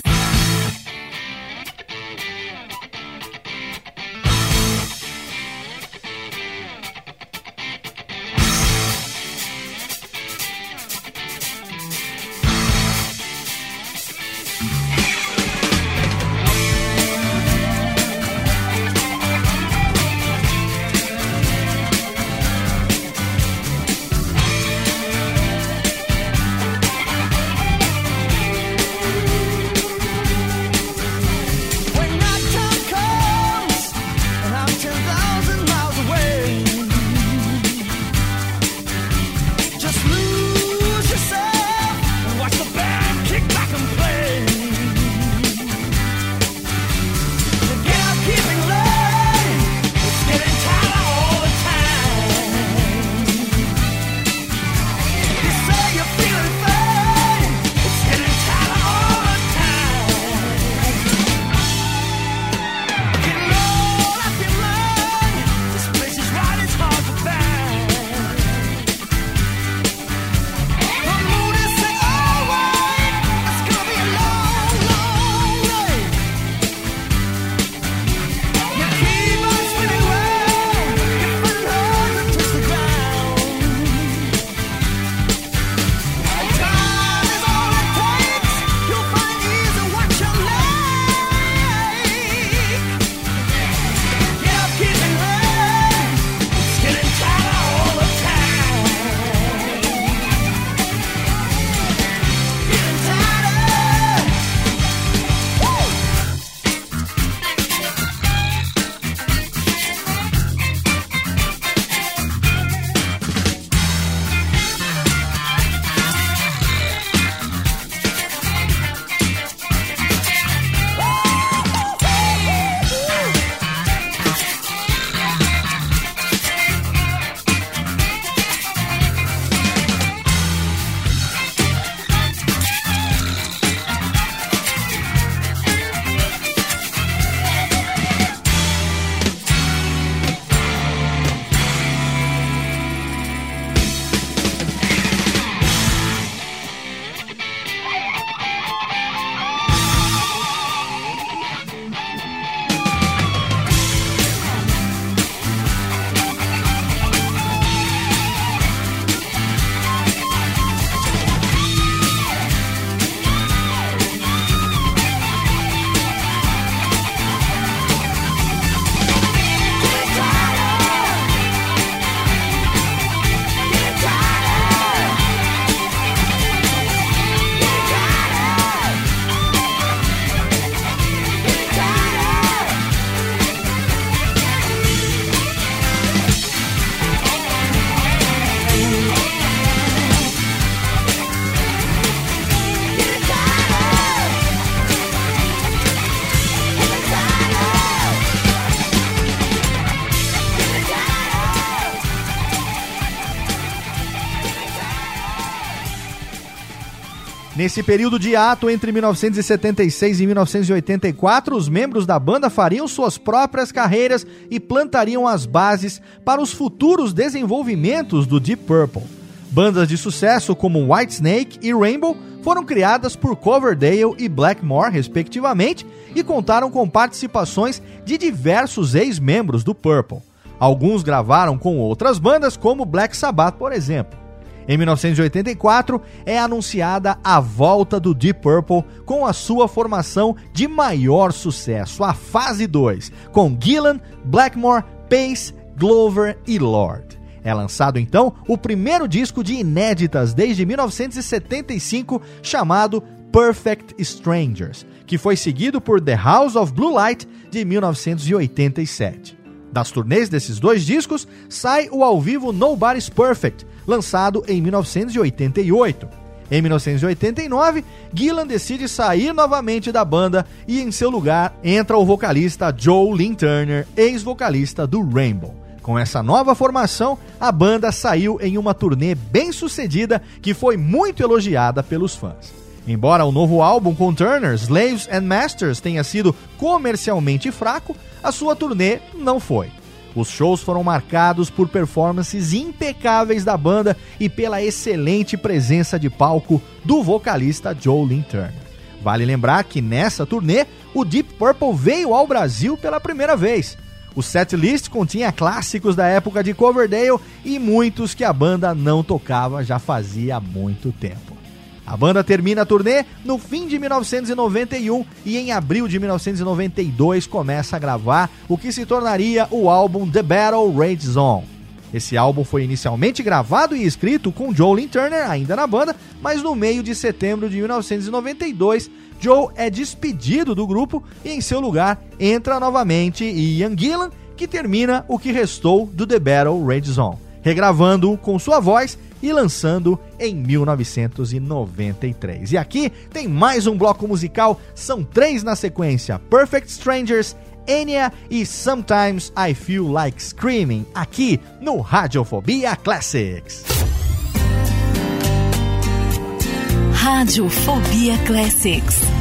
Nesse período de ato entre 1976 e 1984, os membros da banda fariam suas próprias carreiras e plantariam as bases para os futuros desenvolvimentos do Deep Purple. Bandas de sucesso como Whitesnake e Rainbow foram criadas por Coverdale e Blackmore, respectivamente, e contaram com participações de diversos ex-membros do Purple. Alguns gravaram com outras bandas, como Black Sabbath, por exemplo. Em 1984, é anunciada a volta do Deep Purple com a sua formação de maior sucesso, a fase 2, com Gillan, Blackmore, Pace, Glover e Lord. É lançado então o primeiro disco de inéditas desde 1975, chamado Perfect Strangers, que foi seguido por The House of Blue Light de 1987. Das turnês desses dois discos, sai o ao vivo Nobody's Perfect, lançado em 1988. Em 1989, Gillan decide sair novamente da banda e em seu lugar entra o vocalista Joe Lynn Turner, ex-vocalista do Rainbow. Com essa nova formação, a banda saiu em uma turnê bem sucedida que foi muito elogiada pelos fãs. Embora o novo álbum com Turner, Slaves and Masters, tenha sido comercialmente fraco, a sua turnê não foi. Os shows foram marcados por performances impecáveis da banda e pela excelente presença de palco do vocalista Joe Turner. Vale lembrar que nessa turnê, o Deep Purple veio ao Brasil pela primeira vez. O setlist continha clássicos da época de Coverdale e muitos que a banda não tocava já fazia muito tempo. A banda termina a turnê no fim de 1991 e em abril de 1992 começa a gravar o que se tornaria o álbum The Battle Rages On. Esse álbum foi inicialmente gravado e escrito com Joe Turner ainda na banda, mas no meio de setembro de 1992, Joe é despedido do grupo e em seu lugar entra novamente Ian Gillan, que termina o que restou do The Battle Rages On, regravando com sua voz e lançando em 1993. E aqui tem mais um bloco musical, são três na sequência: Perfect Strangers, Enya e Sometimes I Feel Like Screaming, aqui no Radiofobia Classics. Radiofobia Classics.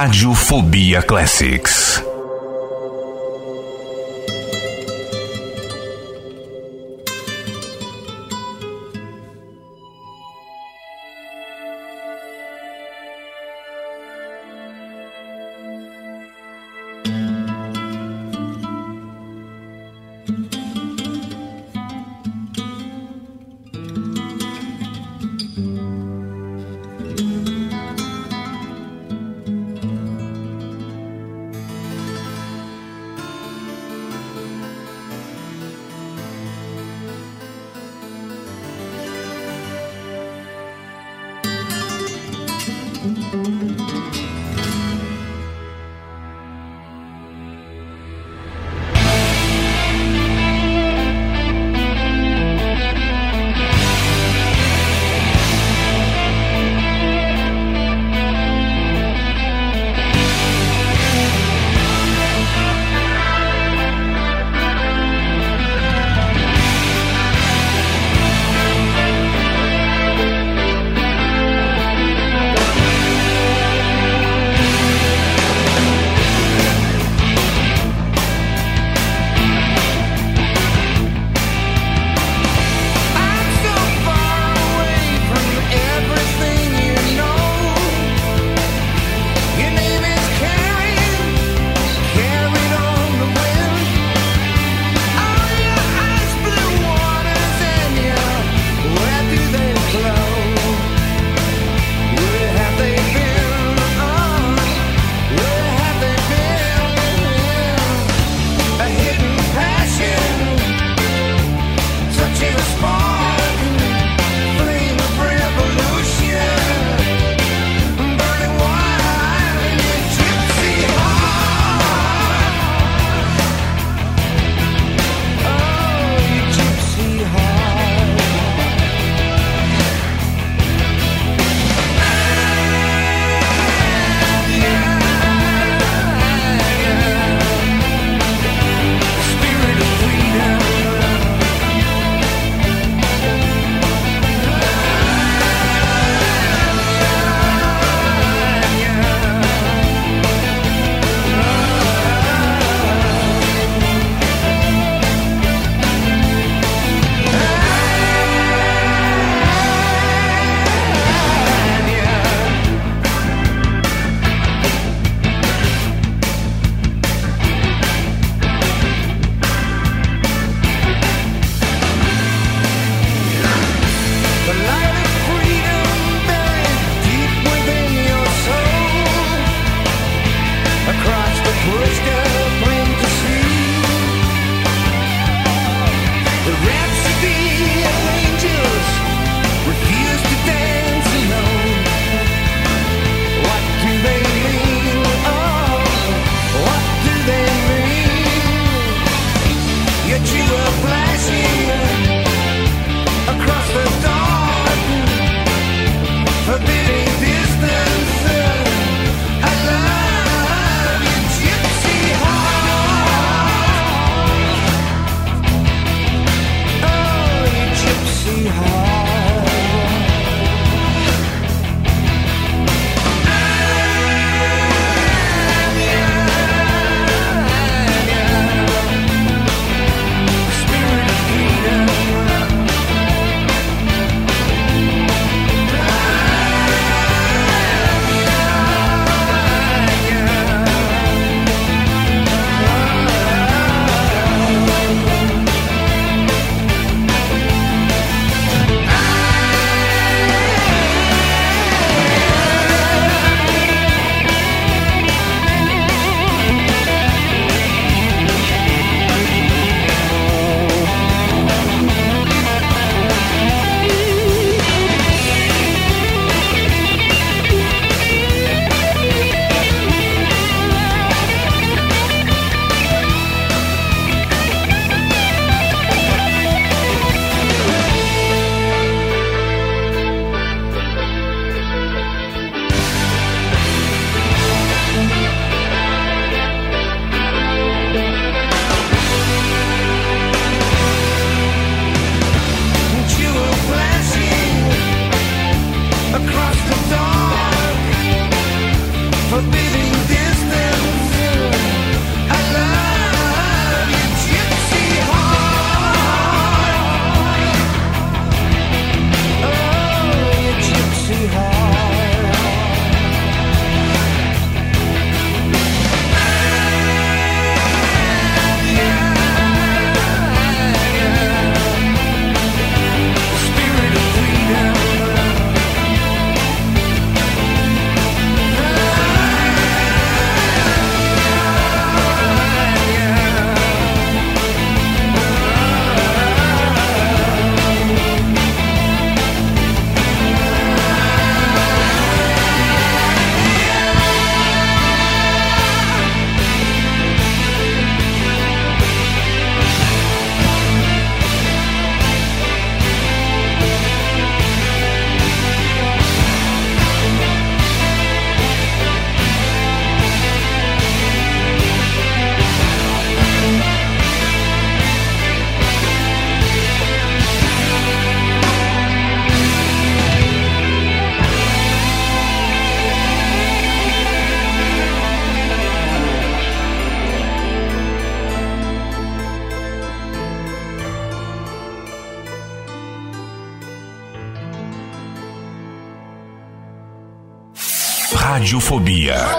Radiofobia Classics.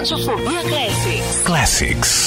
Radiofobia. Classics. Classics.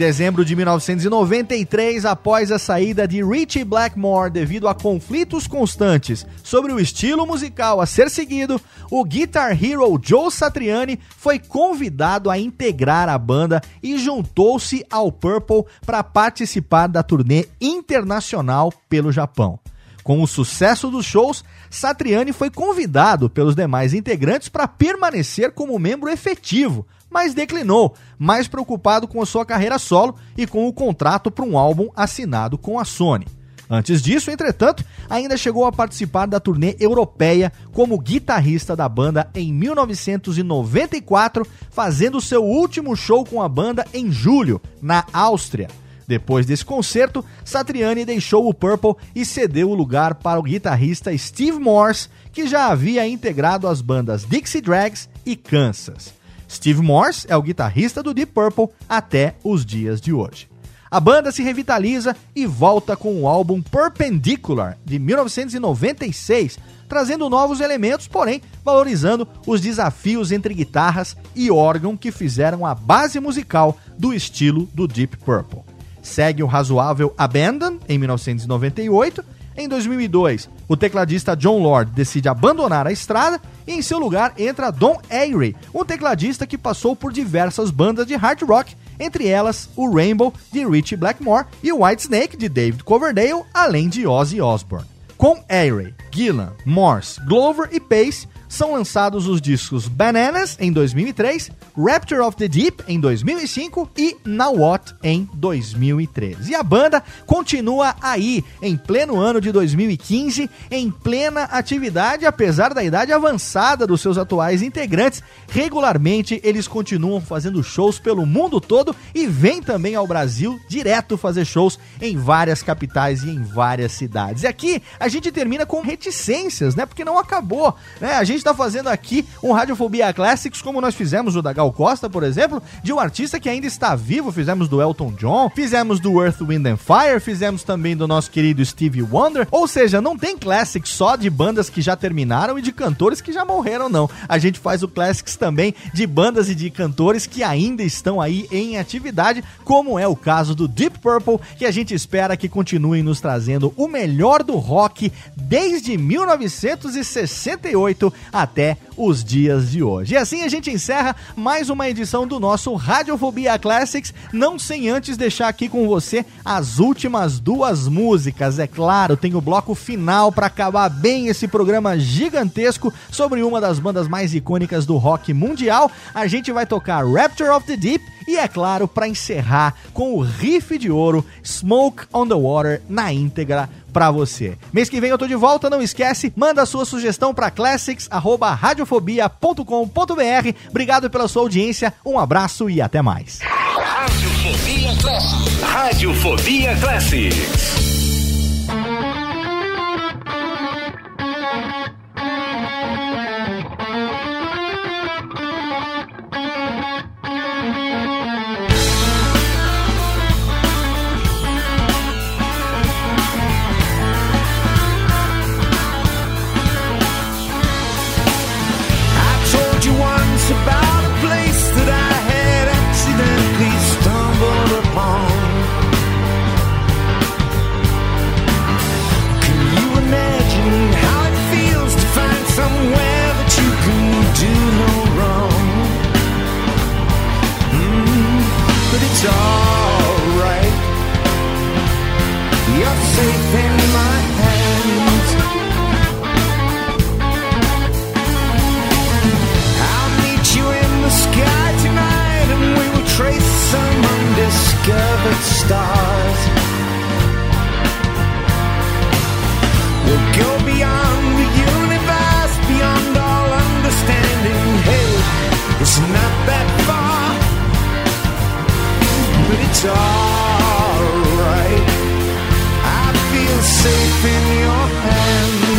Dezembro de 1993, após a saída de Richie Blackmore devido a conflitos constantes sobre o estilo musical a ser seguido, o Guitar Hero Joe Satriani foi convidado a integrar a banda e juntou-se ao Purple para participar da turnê internacional pelo Japão. Com o sucesso dos shows, Satriani foi convidado pelos demais integrantes para permanecer como membro efetivo, mas declinou, mais preocupado com sua carreira solo e com o contrato para um álbum assinado com a Sony. Antes disso, entretanto, ainda chegou a participar da turnê europeia como guitarrista da banda em 1994, fazendo seu último show com a banda em julho, na Áustria. Depois desse concerto, Satriani deixou o Purple e cedeu o lugar para o guitarrista Steve Morse, que já havia integrado as bandas Dixie Drags e Kansas. Steve Morse é o guitarrista do Deep Purple até os dias de hoje. A banda se revitaliza e volta com o álbum Perpendicular, de 1996, trazendo novos elementos, porém valorizando os desafios entre guitarras e órgão que fizeram a base musical do estilo do Deep Purple. Segue o razoável Abandon, em 1998. Em 2002, o tecladista John Lord decide abandonar a estrada e em seu lugar entra Don Airey, um tecladista que passou por diversas bandas de hard rock, entre elas o Rainbow de Richie Blackmore e o Whitesnake de David Coverdale, além de Ozzy Osbourne. Com Airey, Gillan, Morse, Glover e Pace, são lançados os discos Bananas em 2003, Rapture of the Deep em 2005 e Now What em 2013. E a banda continua aí, em pleno ano de 2015, em plena atividade, apesar da idade avançada dos seus atuais integrantes. Regularmente eles continuam fazendo shows pelo mundo todo e vêm também ao Brasil direto fazer shows em várias capitais e em várias cidades. E aqui a gente termina com reticências, né? Porque não acabou, né? A gente está fazendo aqui um Radiofobia Classics, como nós fizemos o da Gal Costa, por exemplo, de um artista que ainda está vivo. Fizemos do Elton John, fizemos do Earth, Wind and Fire, fizemos também do nosso querido Stevie Wonder. Ou seja, não tem Classics só de bandas que já terminaram e de cantores que já morreram, não. A gente faz o Classics também de bandas e de cantores que ainda estão aí em atividade, como é o caso do Deep Purple, que a gente espera que continuem nos trazendo o melhor do rock desde 1968 até os dias de hoje. E assim a gente encerra mais uma edição do nosso Radiofobia Classics, não sem antes deixar aqui com você as últimas duas músicas. É claro, tem o bloco final para acabar bem esse programa gigantesco sobre uma das bandas mais icônicas do rock mundial. A gente vai tocar Rapture of the Deep e é claro, para encerrar com o riff de ouro Smoke on the Water na íntegra para você. Mês que vem eu tô de volta, não esquece, manda sua sugestão para classics@radiofobia.com.br. Obrigado pela sua audiência, um abraço e até mais. Radiofobia Classics. Radiofobia Classics. It's alright. You're safe in my hands. I'll meet you in the sky tonight and we will trace some undiscovered stars. We'll go beyond the universe, beyond all understanding. Hey, it's not that far, but it's alright. I feel safe in your hands.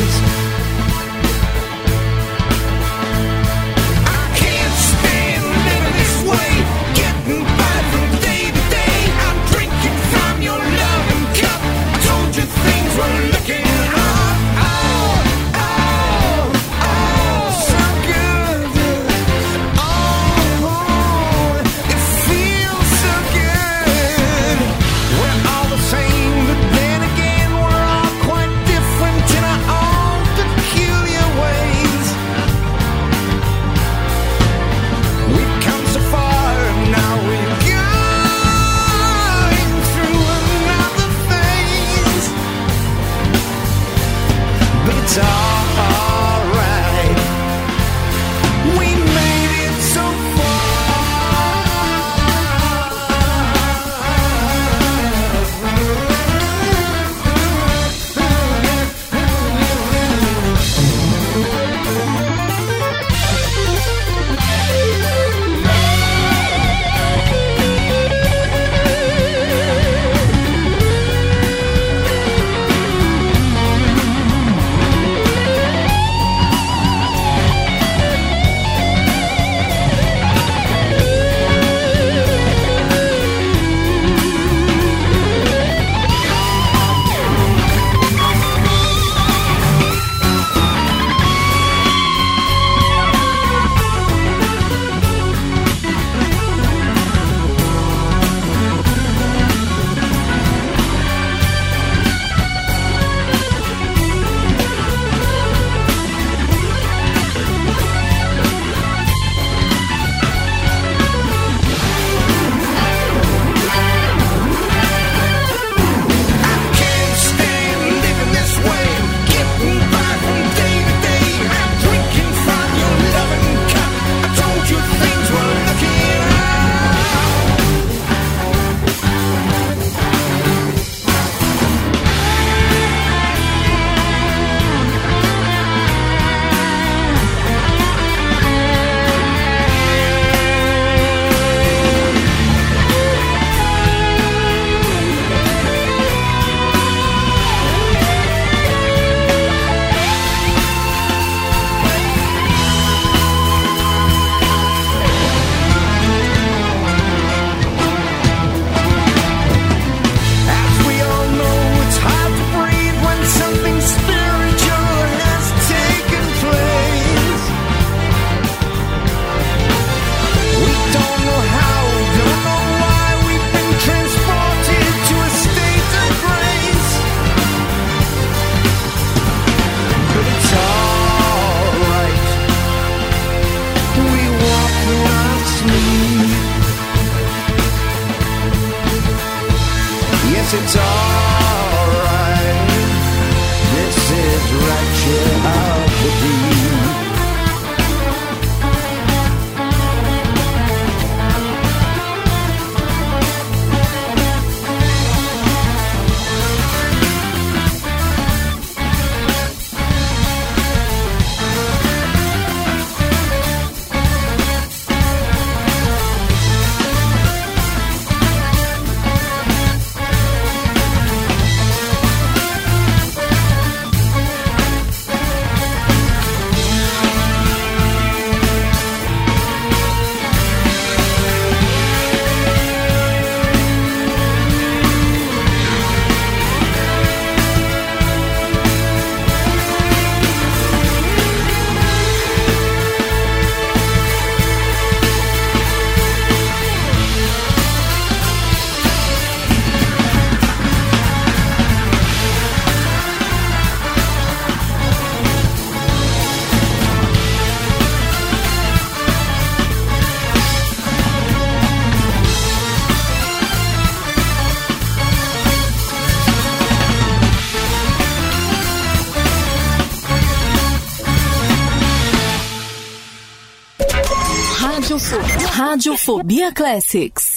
Radiofobia Classics.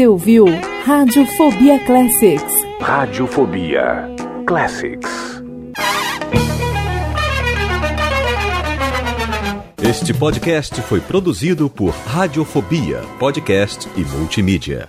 Você ouviu Radiofobia Classics. Radiofobia Classics. Este podcast foi produzido por Radiofobia, podcast e multimídia.